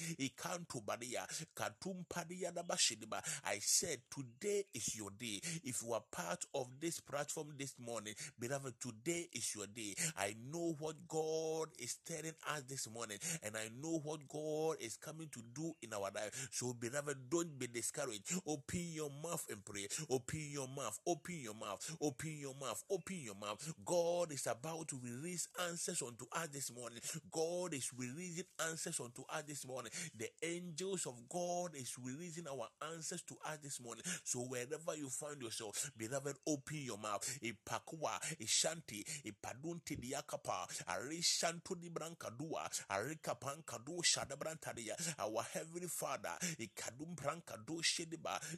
I said today is your day. If you are part of this platform this morning, beloved, today is your day. I know what God is telling us this morning, and I know what God is coming to do in our life. So, beloved, don't be discouraged. Open your mouth and pray. Open your mouth. Open your mouth. Open your mouth. Open your mouth. God is about to release answers unto us this morning. God is releasing answers unto us this morning. The angels of God is releasing our answers to us this morning. So wherever you find yourself, beloved, open your mouth. Ipakwa, Ishanti, Ipadunti diakapa, Arishantu di brankadua, Arikapankadu shadabrantadia. Our heavenly Father, Ikadum brankadu.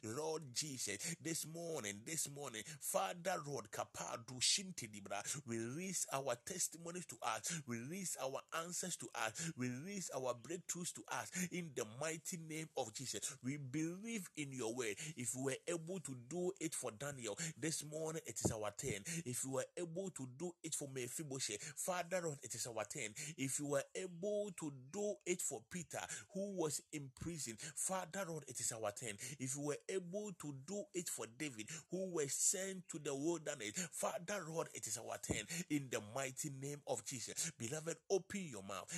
Lord Jesus, this morning, this morning, Father Lord, Kapadu Shinti Dibra, release our testimonies to us, we release our answers to us, we release our breakthroughs to us in the mighty name of Jesus. We believe in your word. If we were able to do it for Daniel this morning, it is our turn. If you were able to do it for Mephibosheth, Father Lord, it is our turn. If you were able to do it for Peter, who was in prison, Father Lord, it is our turn. If you were able to do it for David, who was sent to the wilderness, Father Lord, it is our turn. In the mighty name of Jesus, beloved, open your mouth.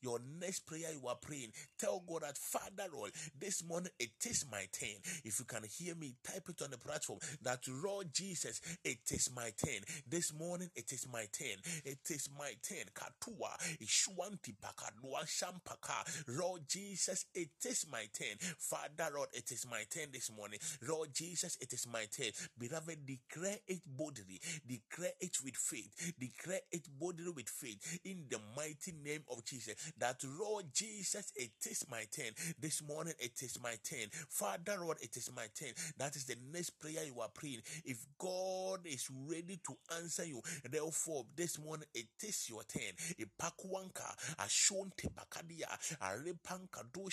Your next prayer you are praying, tell God that Father Lord, this morning it is my turn. If you can hear me, type it on the platform that Lord Jesus, it is my turn. This morning it is my turn. It is my turn. Katua. Lord Jesus, it is my turn. Father Lord, it is my turn this morning. Lord Jesus, it is my turn. Beloved, declare it boldly. Declare it with faith. Declare it boldly with faith in the mighty name of Jesus. That Lord Jesus, it is my turn. This morning, it is my turn. Father Lord, it is my turn. That is the next prayer you are praying. If God is ready to answer you, therefore, this morning, it is your turn. Ipakuanka, Ashonte Bakadia, Arepanka do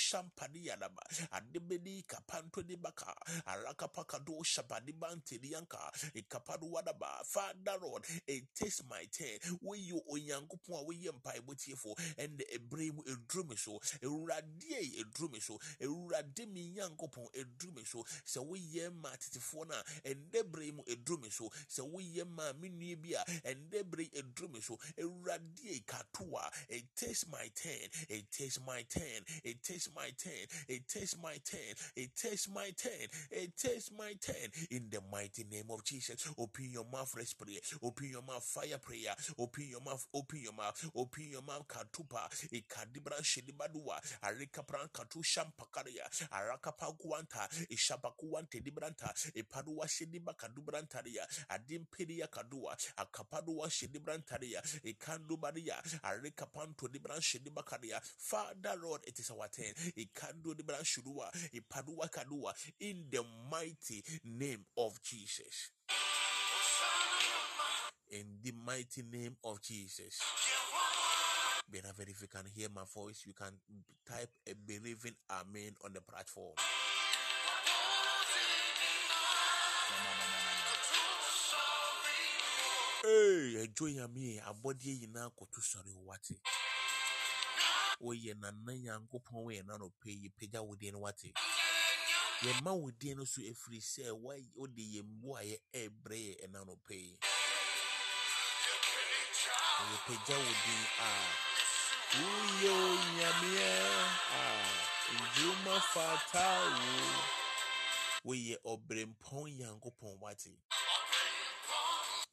Daba, Adebedi Kapanto de Baka, Arakapaka do Shabadibanti Dianka, Ikapadu Wadaba, Father Lord, it is my turn. We you Oyankupon, we empire for and the Ebrahim Edrumi so, Eradie Edrumi so, Eradimi Yankupon Edrumi so, so we yem matitifona, and Debrahim Edrumi so, so we yem minibia, and Debre Edrumi so, Eradie Katua, it is my turn, it is my turn, it is my turn, it my turn, it is my turn, it is my turn. In the mighty name of Jesus, open your mouth, let's pray. Open your mouth, fire prayer. Open your mouth, open your mouth, open your mouth, katupa, ikadibra shedibadua, arika pran katu shampakaria, arakapa guanta, ishapakuante dibranta, ipadua shediba kadubrantaria, adimpedia kadua, akapadua shedibrantaria, ikandubaria, arika panto dibran shedibakaria. Father Lord, it is our turn. Ikandu dibran shudua, ipadua kadua, in the mighty name of Jesus. In the mighty name of Jesus. Beloved, if you can hear my voice, you can type a believing amen on the platform. Hey, your me. Abodi yina kotu sorry wati. Oye na na nyankopɔn we na no pe yi pagya wo din no wate. Yɛma wo din no so ɛfiri sɛ wode yɛn mmu a yɛ ɛbrɛ yɛ ɛna no pe yi. Yɛpagya wo din a woyɛ onyamea a ndwuma fata wo. Woyɛ ɔberempɔn nyankopɔn wate.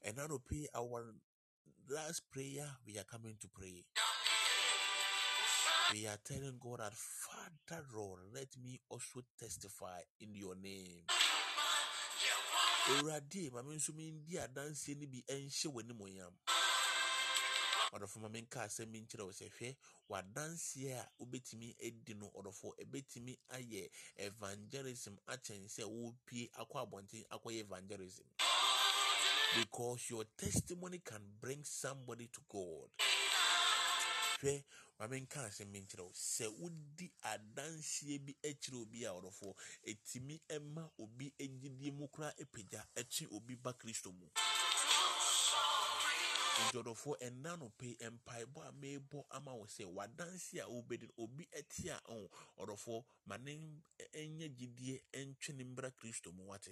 ɛna no pe our last prayer we are coming to pray. We are telling God that Father Lord, let me also testify in your name. Awurade ma me nso mendi adanseɛ no bi ɛnhyɛ w'animonyam. ɔdɔfo ma menka asɛm bi nkyerɛ wo sɛ hwɛ w'adanseɛ a wobɛtumi adi no ɔdɔfo ɛbɛtumi ayɛ evangelism akyɛn sɛ wopie akɔ abɔnten akɔyɛ evangelism because your testimony can bring somebody to God. Hwɛ maame nka asɛm bi nkyerɛ wo. Sɛ wodi adanseɛ bi akyerɛ obi a ɔdɔfoɔ ɛtumi ma obi gyidie mu koraa apagya ɛkye obi ba kristo mu. Ndɔdɔfoɔ ɛna no pe mpaebɔ a meebɔ ama wo sɛ wadanse a wobɛdi obi ɛte a ɔn ɔdɔfoɔ ma ne ɛnyɛ gyidie ɛntwe ne mbra kristo mu wate.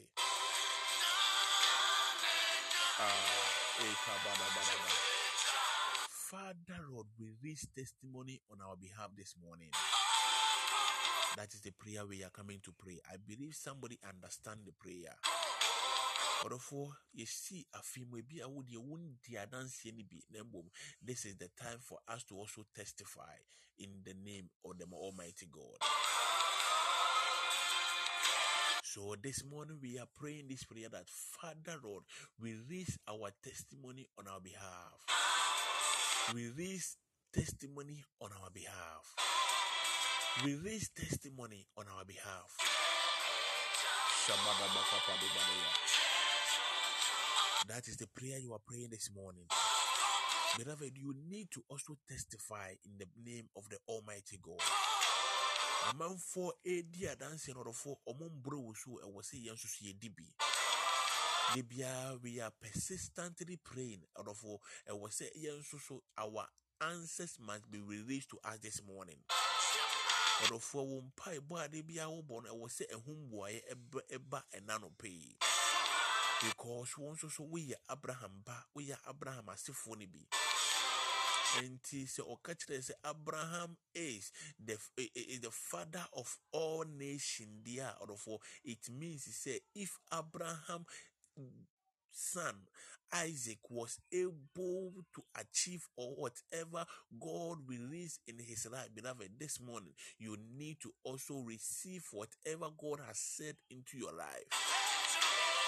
Ah. Father Lord, we release testimony on our behalf this morning. That is the prayer we are coming to pray. I believe somebody understand the prayer. ɔdɔfoɔ yɛsi afe mu ebi a wodeɛ wondi adanseɛ no bi na mmom this is the time for us to also testify in the name of the almighty god so this morning we are praying this prayer that father lord we release our testimony on our behalf release testimony on our behalf release testimony on our behalf that is the prayer you are praying this morning. Beloved, you need to also testify in the name of the Almighty God. amanfoɔ edi adanseɛ no ɔdɔfoɔ ɔmo mboro wɔ so ɛwɔ bi de biara we are persistently praying. Ɔdɔfoɔ ɛwɔ sɛ yɛn nso so our answers must be released to us this morning. Ɔdɔfoɔ wo mpaebɔ a de biara wobɔ no ɛwɔ sɛ ɛho mboaeɛ ɛba ɛna no pɛi because wɔn nso so woyɛ abraham ba woyɛ abraham asefoɔ no bi nti sɛ ɔka kyerɛ sɛ abraham is the is the father of all nations deɛ a ɔdɔfoɔ it means sɛ if abraham son Isaac was able to achieve or whatever God released in his life, beloved, this morning you need to also receive whatever God has said into your life.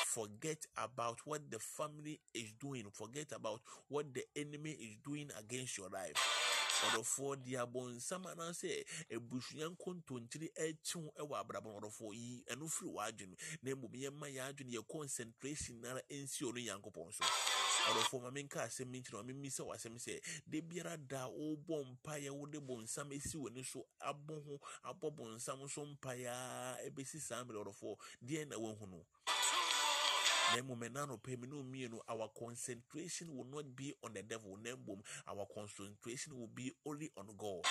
Forget about what the family is doing. Forget about what the enemy is doing against your life. Ɔdɔfoɔ de abɔnsam anaasɛ abusua nkontontiri akyiw wɔ abrabɔ ɔdɔfoɔ yi. Ɛno firi w'adwene na mmom yɛmma yɛ adwene yɛ concentration nara nsi ɔno nyankopɔn so. Ɔdɔfoɔ ma menka asɛm yi nkyerɛ ma sɛ w'asɛm sɛ de biara da wobɔ mpaeɛ wode bɔnsam asi w'ani so abɔ ho abɔ bɔnsam so mpaeɛ ɛbɛsi saa mmerɛ ɔdɔfoɔ. Deɛ na wahu no? Na mmom ɛna our concentration will not be on the devil. Our concentration will be only on God.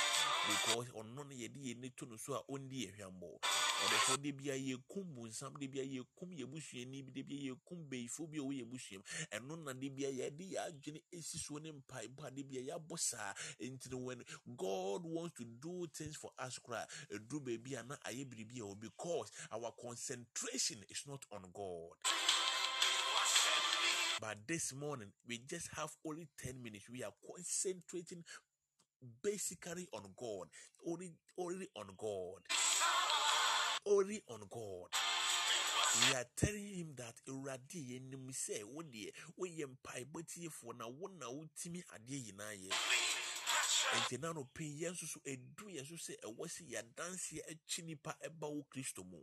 Because ɔno no yɛde yɛn ani to no so a ɔndi yɛ hwɛmbɔ ɔdɔfo de bia yɛkum bunsam de bia yɛkum yɛ busuani bi de bia yɛkum bɛyifo bi a ɔwɔ yɛ busuam ɛno na de bia yɛde yɛ adwene esi soɔ ne mpaebɔ de bia yɛabɔ saa. Nti no when God wants to do things for us koraa ɛduru baabi a na ayɛ biribi a wɔ because our concentration is not on God. But this morning, we just have only 10 minutes. We are concentrating basically on God. Only, only on God. Only on God. We are telling him that Awurade yɛnim sɛ wo deɛ woyɛ mpaebɔ tiefoɔ na wo na wotumi adeɛ nyinaa yɛ nti na no pii yɛn nso so edu yɛn so sɛ ɛwɔ sɛ yɛadanseɛ akyi nipa ɛba wo kristo mu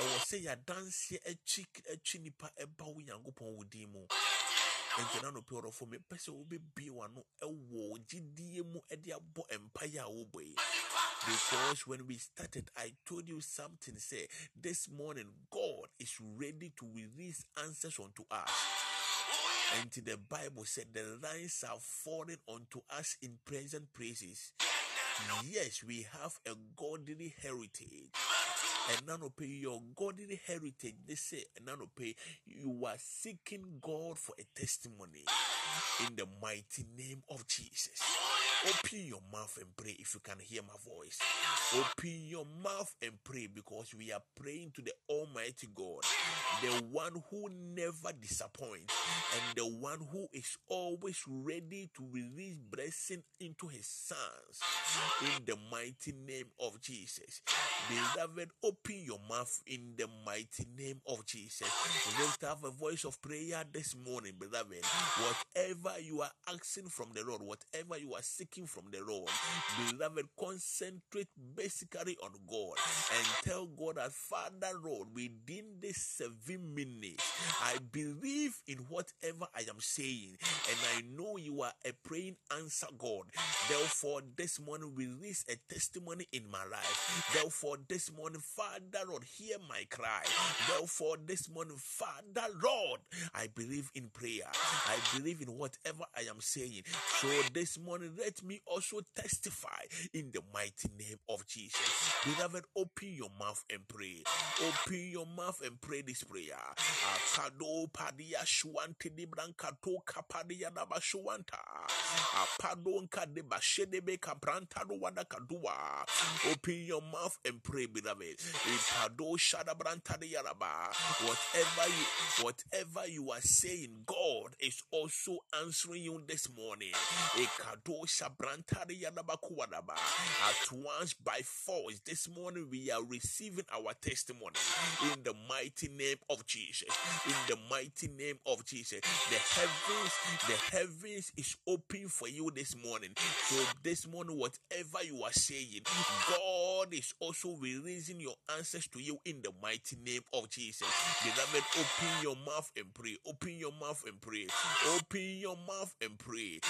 ɛwɔ sɛ yɛadanseɛ akyi akyi nipa ɛba wo nyankopɔn wo din mu. Nti na nopɛ ɔrɔfo mepɛ sɛ wobɛbie w'ano ɛwɔ gyidie mu ɛde abɔ mpaeɛ a wobɔ yi because when we started i told you something say this morning god is ready to release answers unto us. And the bible said the lines are falling unto us in present praises yes we have a godly heritage and pay your godly heritage. They say, pay you are seeking God for a testimony in the mighty name of Jesus. Open your mouth and pray if you can hear my voice. Open your mouth and pray because we are praying to the Almighty God, the one who never disappoints and the one who is always ready to release blessing into his sons in the mighty name of Jesus. Beloved, open your mouth in the mighty name of Jesus. Lift up a voice of prayer this morning, beloved. Whatever you are asking from the Lord, whatever you are seeking from the Lord, beloved, concentrate basically on God and tell God that, Father, Lord, within this I believe in whatever I am saying, and I know you are a praying answer God. Therefore, this morning release a testimony in my life. Therefore, this morning, Father Lord, hear my cry. Therefore, this morning, Father Lord, I believe in prayer. I believe in whatever I am saying. So this morning, let me also testify in the mighty name of Jesus. Beloved, open your mouth and pray. Open your mouth and pray this prayer. Akado padia shuante di kapadia daba shuanta. Apadonka de bashedebe kabranta do wada kadua. Open your mouth and pray, beloved. Ipado shadabranta de yaraba. Whatever you whatever you are saying, God is also answering you this morning. Ekado shabranta de yaraba kuwadaba. At once by force, this morning we are receiving our testimony in the mighty name of Jesus. In the mighty name of Jesus. The heavens, the heavens is open for you this morning. So this morning, whatever you are saying, God is also releasing your answers to you in the mighty name of Jesus. Beloved, open your mouth and pray. Open your mouth and pray. Open your mouth and pray.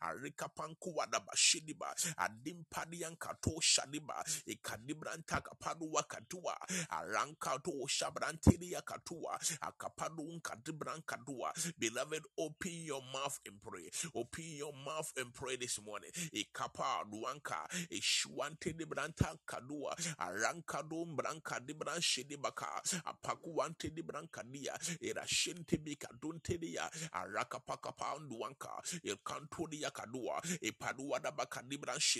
Arika pankuwa da bashidiba. Adim padian kato shadiba. Ekadibranta kapadua katua. Aranka to shabranteria katua. Akapadun kadibran kadua. Beloved, open your mouth and pray. Open your mouth and pray this morning. Ekapa duanka. Eshuante de branta kadua. Aranka dum branka di bran shidibaka. Apakuante di branka dia. Erashente bika duntedia. Araka paka panduanka. Elkantodia kadua. Epadua da baka di bran shidiba.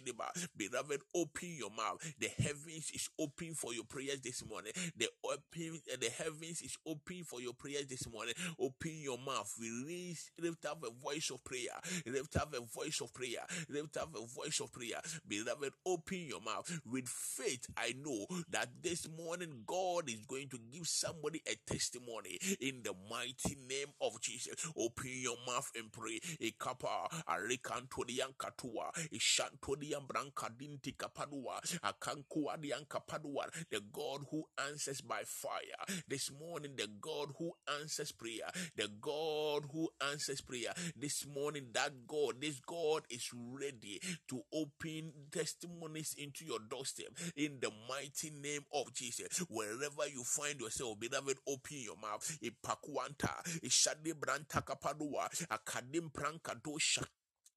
Beloved, open your mouth. The heavens is open for your prayers this morning. The open, eh, the heavens is open for your prayers this morning. Open your mouth. Release, lift up a voice of prayer. Lift up a voice of prayer. Lift up a voice of prayer. Beloved, open your mouth. With faith, I know that this morning God is going to give somebody a testimony in the mighty name of Jesus. Open your mouth and pray. Ekapa, arikantodian katua, kapadua, the God who answers by fire. This morning, the God who answers prayer, the God who answers prayer. This morning, that God, this God is ready to open testimonies into your doorstep in the mighty name of Jesus. Wherever you find yourself, beloved, open your mouth. Ipakwanta, ishade branta kapadua, akadim pranka do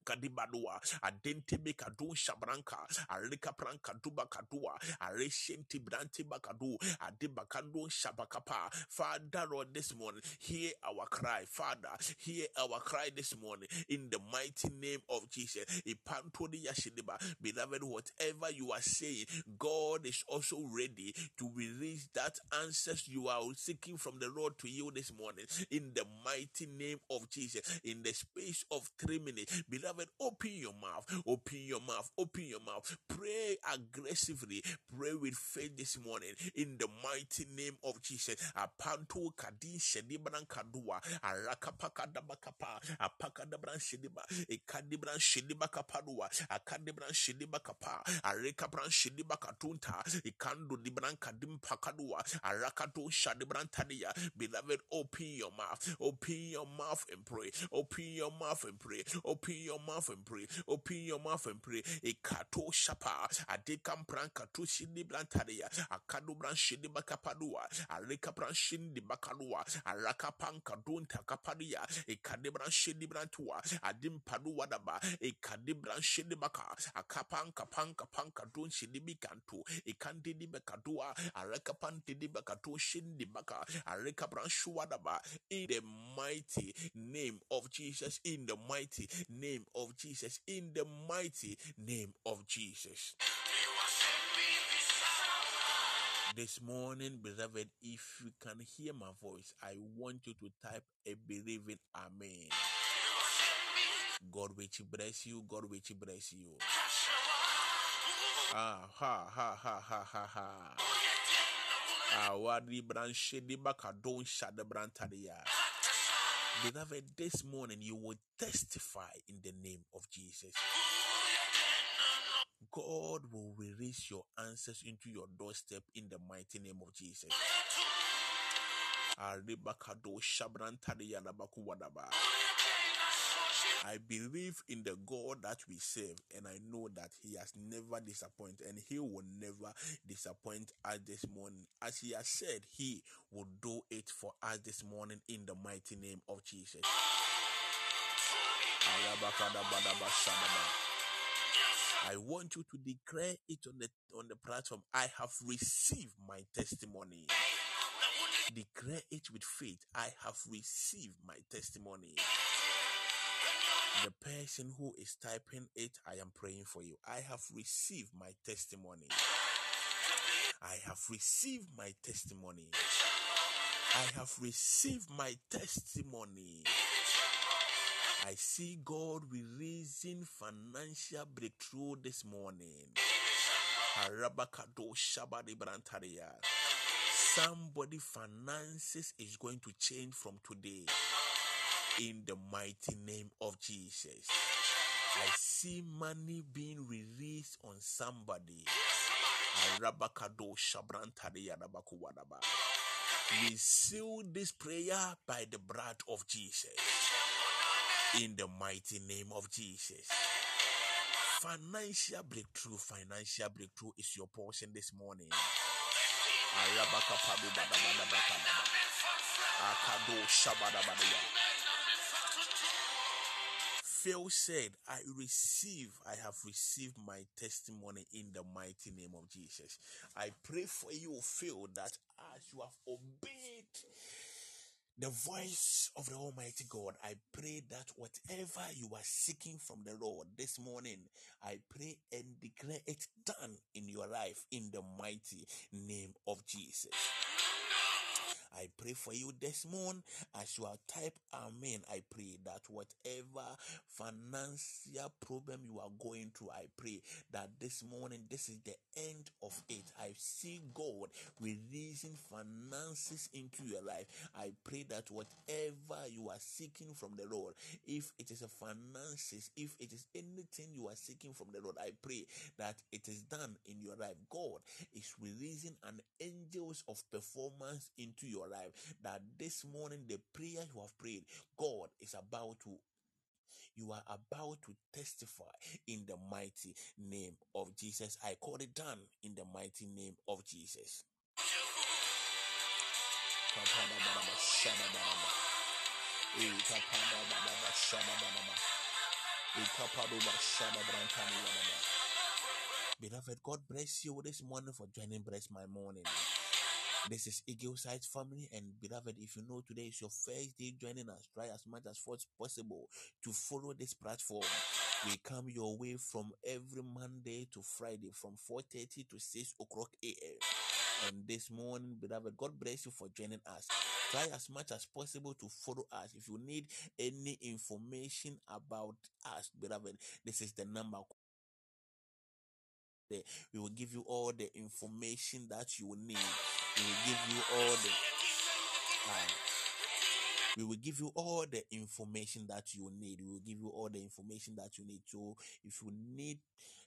kadibadua adentebe kadu shabranka arika pranka duba kadua areshenti branti bakadu adibakando shabakapa. Father lord this morning hear our cry. Father hear our cry this morning. In the mighty name of jesus. Ipantodi yashidiba. Beloved whatever you are saying god is also ready to release that answers you are seeking from the lord to you this morning. In the mighty name of jesus. In the space of three minutes. Beloved open your mouth open your mouth open your mouth. Pray aggressively. Pray with faith this morning. In the mighty name of jesus. Apanto kadi shedibran kadua. Arakapakadabakapa. Apakadabran shediba ekadibran shediba kapadua akadibran shediba kapa arekabran shediba katunta ikando dibran kadim pakadua. Arakato shadibran tadia. Beloved open your mouth. Open your mouth and pray. Open your mouth and pray. Open your mouth and pray. Open your mouth and pray. Ekato shapa. Adekam pran kato shindi blantadia akado bran shindi bakapadua. Areka bran shindi bakadua araka pan kadun takapadia ekade bran shindi brantua adim padua daba. Ekade bran shindi baka. Akapan kapan kapan kadun shindi bikantu. Ekande di bakadua areka pan tidi bakato shindi baka. Areka bran shuadaba in the mighty name of Jesus. In the mighty name of Jesus in the mighty name of Jesus this morning, beloved, if you can hear my voice, I want you to type a believing Amen. God will bless you. God will bless you. Ah, ha, ha, ha, ha, ha, ha. Ah, wadi branche di baka don shade brantadia. Beloved, this morning you will testify in the name of Jesus. God will release your answers into your doorstep in the mighty name of Jesus. I believe in the God that we serve, and I know that He has never disappointed, and He will never disappoint us this morning. As He has said, He will do it for us this morning in the mighty name of Jesus. I want you to declare it on the on the platform. I have received my testimony. Declare it with faith. I have received my testimony. The person who is typing it, I am praying for you. I have received my testimony. I have received my testimony. I have received my testimony. I see God releasing financial breakthrough this morning. Somebody finances is going to change from today in the mighty name of Jesus. I see money being released on somebody. We seal this prayer by the blood of Jesus in the mighty name of Jesus. Financial breakthrough, financial breakthrough is your portion this morning. Phil said, I receive, I have received my testimony in the mighty name of Jesus. I pray for you, Phil, that as you have obeyed the voice of the Almighty God, I pray that whatever you are seeking from the Lord this morning, I pray and declare it done in your life in the mighty name of Jesus. I pray for you this morning as you are type Amen. I pray that whatever financial problem you are going through, I pray that this morning this is the end of it. I see God releasing finances into your life. I pray that whatever you are seeking from the Lord, if it is a finances, if it is anything you are seeking from the Lord, I pray that it is done in your life. God is releasing an angels of performance into your life. That this morning the prayer you have prayed, God is about to you are about to testify in the mighty name of Jesus. I call it done in the mighty name of Jesus. Beloved, God bless you this morning for joining Bless My Morning. This is Eagle's Height family, and beloved, if you know today is your first day joining us, try as much as possible to follow this platform. We come your way from every Monday to Friday from 4:30 to 6 o'clock a.m. And this morning, beloved, God bless you for joining us. Try as much as possible to follow us. If you need any information about us, beloved, this is the number. We will give you all the information that you will need. We give you all the uh, we will give you all the information that you need. We will give you all the information that you need. So if you need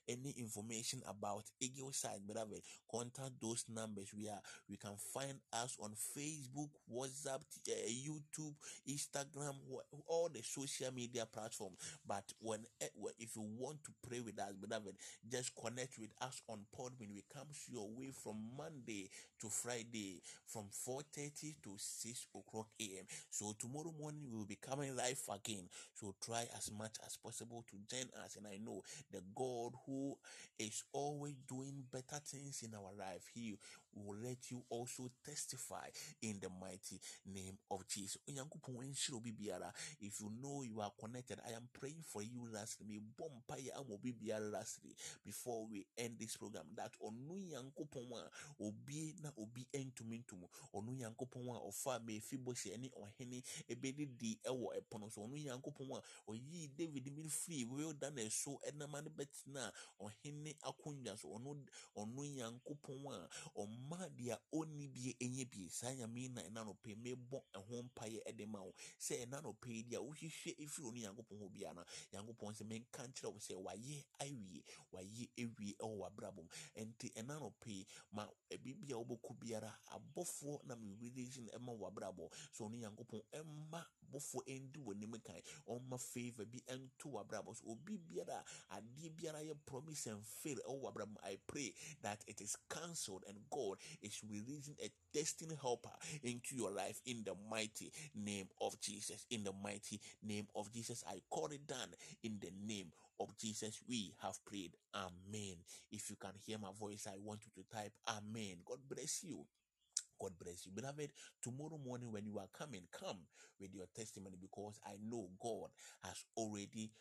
any information about Eagle's Height, beloved, contact those numbers. We are we can find us on Facebook, WhatsApp, uh, YouTube, Instagram, all the social media platforms. But when eh, if you want to pray with us, beloved, just connect with us on Pod when we come your way from Monday to Friday from 4:30 to 6 o'clock a.m. So tomorrow morning we will be coming live again. So try as much as possible to join us. And I know the God who is always doing better things in our life, He will let you also testify in the mighty name of Jesus. If you know you are connected, I am praying for you lastly. lastly before we end this program. That onu yankopon a obi na obi entumi to mu ɔno nyankopɔn a ɔfa mefibosɛ ne ɔhene ɛbɛdidi ɛwɔ ɛpono so ɔno nyankopɔn a ɔyii david mene firi wilderness so ɛnama no bɛtena ɔhene akonnwa so ɔno ɔno nyankopɔn a ɔma deɛ ɔnni bie ɛnyɛ bie. Saa nyame na ɛna nɔpɛ mebɔ ɛho mpaeɛ ɛde ma wo. Sɛ ɛna nɔpɛ yi deɛ wohwehwɛ ɛfiri ɔno nyankopɔn hɔ biara no nyankopɔn sɛ menka nkyerɛ wo sɛ wayɛ awie wayɛ awie ɛwɔ w'abrabɔ mu. Ɛnti ɛna nɔpɛ yi ma biribi a wobɛkɔ biara abɔfoɔ na merelation ɛma w'abrabɔ sɛ ɔno nyankopɔn ɛma bɔfoɔ ɛndi w'anim kan ɔma favor bi ɛnto w'abrabɔ so obi biara adeɛ biara yɛ promise and fail ɛwɔ w'abrabɔ i pray that it is cancelled and god is releasing a destiny helper into your life in the mighty name of jesus in the mighty name of jesus i call it done in the name of Jesus, we have prayed. Amen. If you can hear my voice, I want you to type Amen. God bless you. God bless you. Beloved, tomorrow morning when you are coming, come with your testimony because I know God has already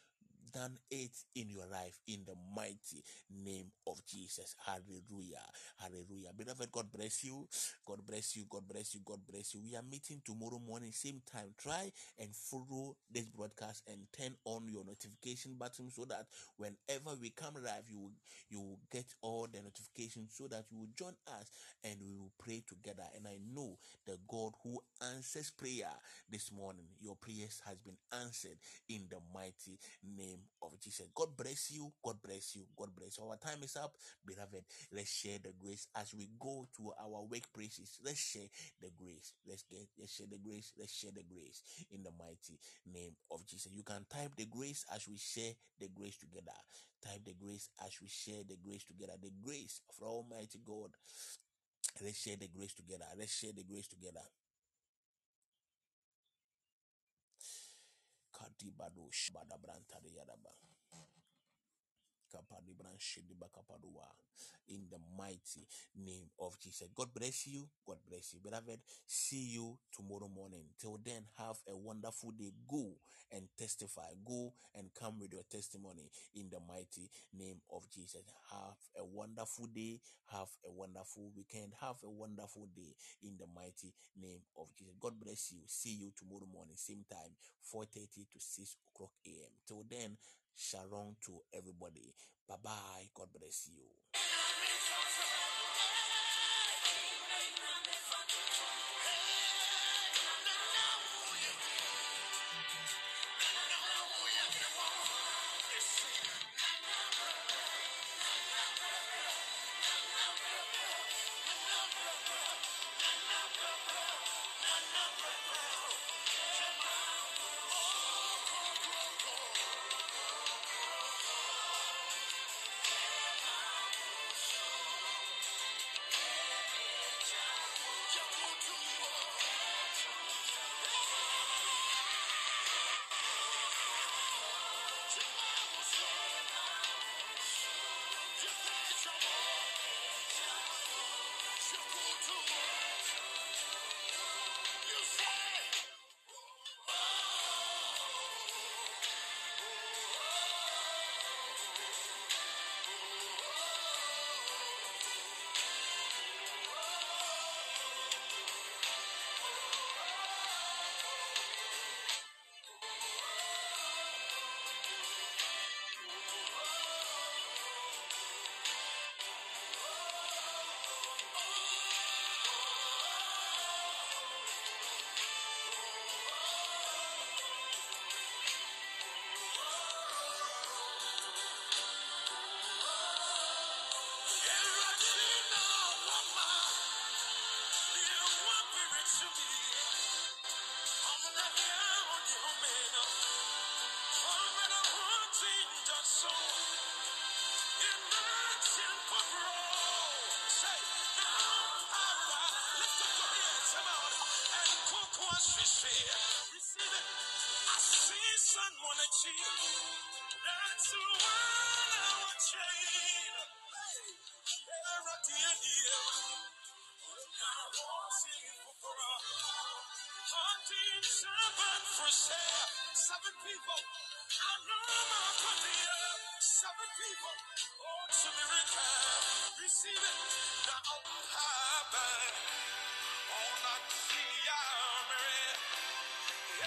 done it in your life in the mighty name of Jesus. Hallelujah. Hallelujah. Beloved, God bless you. God bless you. God bless you. God bless you. We are meeting tomorrow morning, same time. Try and follow this broadcast and turn on your notification button so that whenever we come live, you will, you will get all the notifications so that you will join us and we will pray together. And I know the God who answers prayer this morning, your prayers has been answered in the mighty name of Jesus. God bless you. God bless you. God bless you. Our time is up, beloved. Let's share the grace as we go to our workplaces. Let's share the grace. Let's get let's share the grace. Let's share the grace in the mighty name of Jesus. You can type the grace as we share the grace together. Type the grace as we share the grace together. The grace of Almighty God. Let's share the grace together. Let's share the grace together. Brantari Yadaba. In the mighty name of Jesus. God bless you. God bless you. Beloved, see you tomorrow morning. Till then, have a wonderful day. Go and testify. Go and come with your testimony in the mighty name of Jesus. Have a wonderful day. Have a wonderful weekend. Have a wonderful day in the mighty name of Jesus. God bless you. See you tomorrow morning, same time, 4:30 to 6 o'clock a.m. Till then, shalom to everybody. Bye bye. God bless you.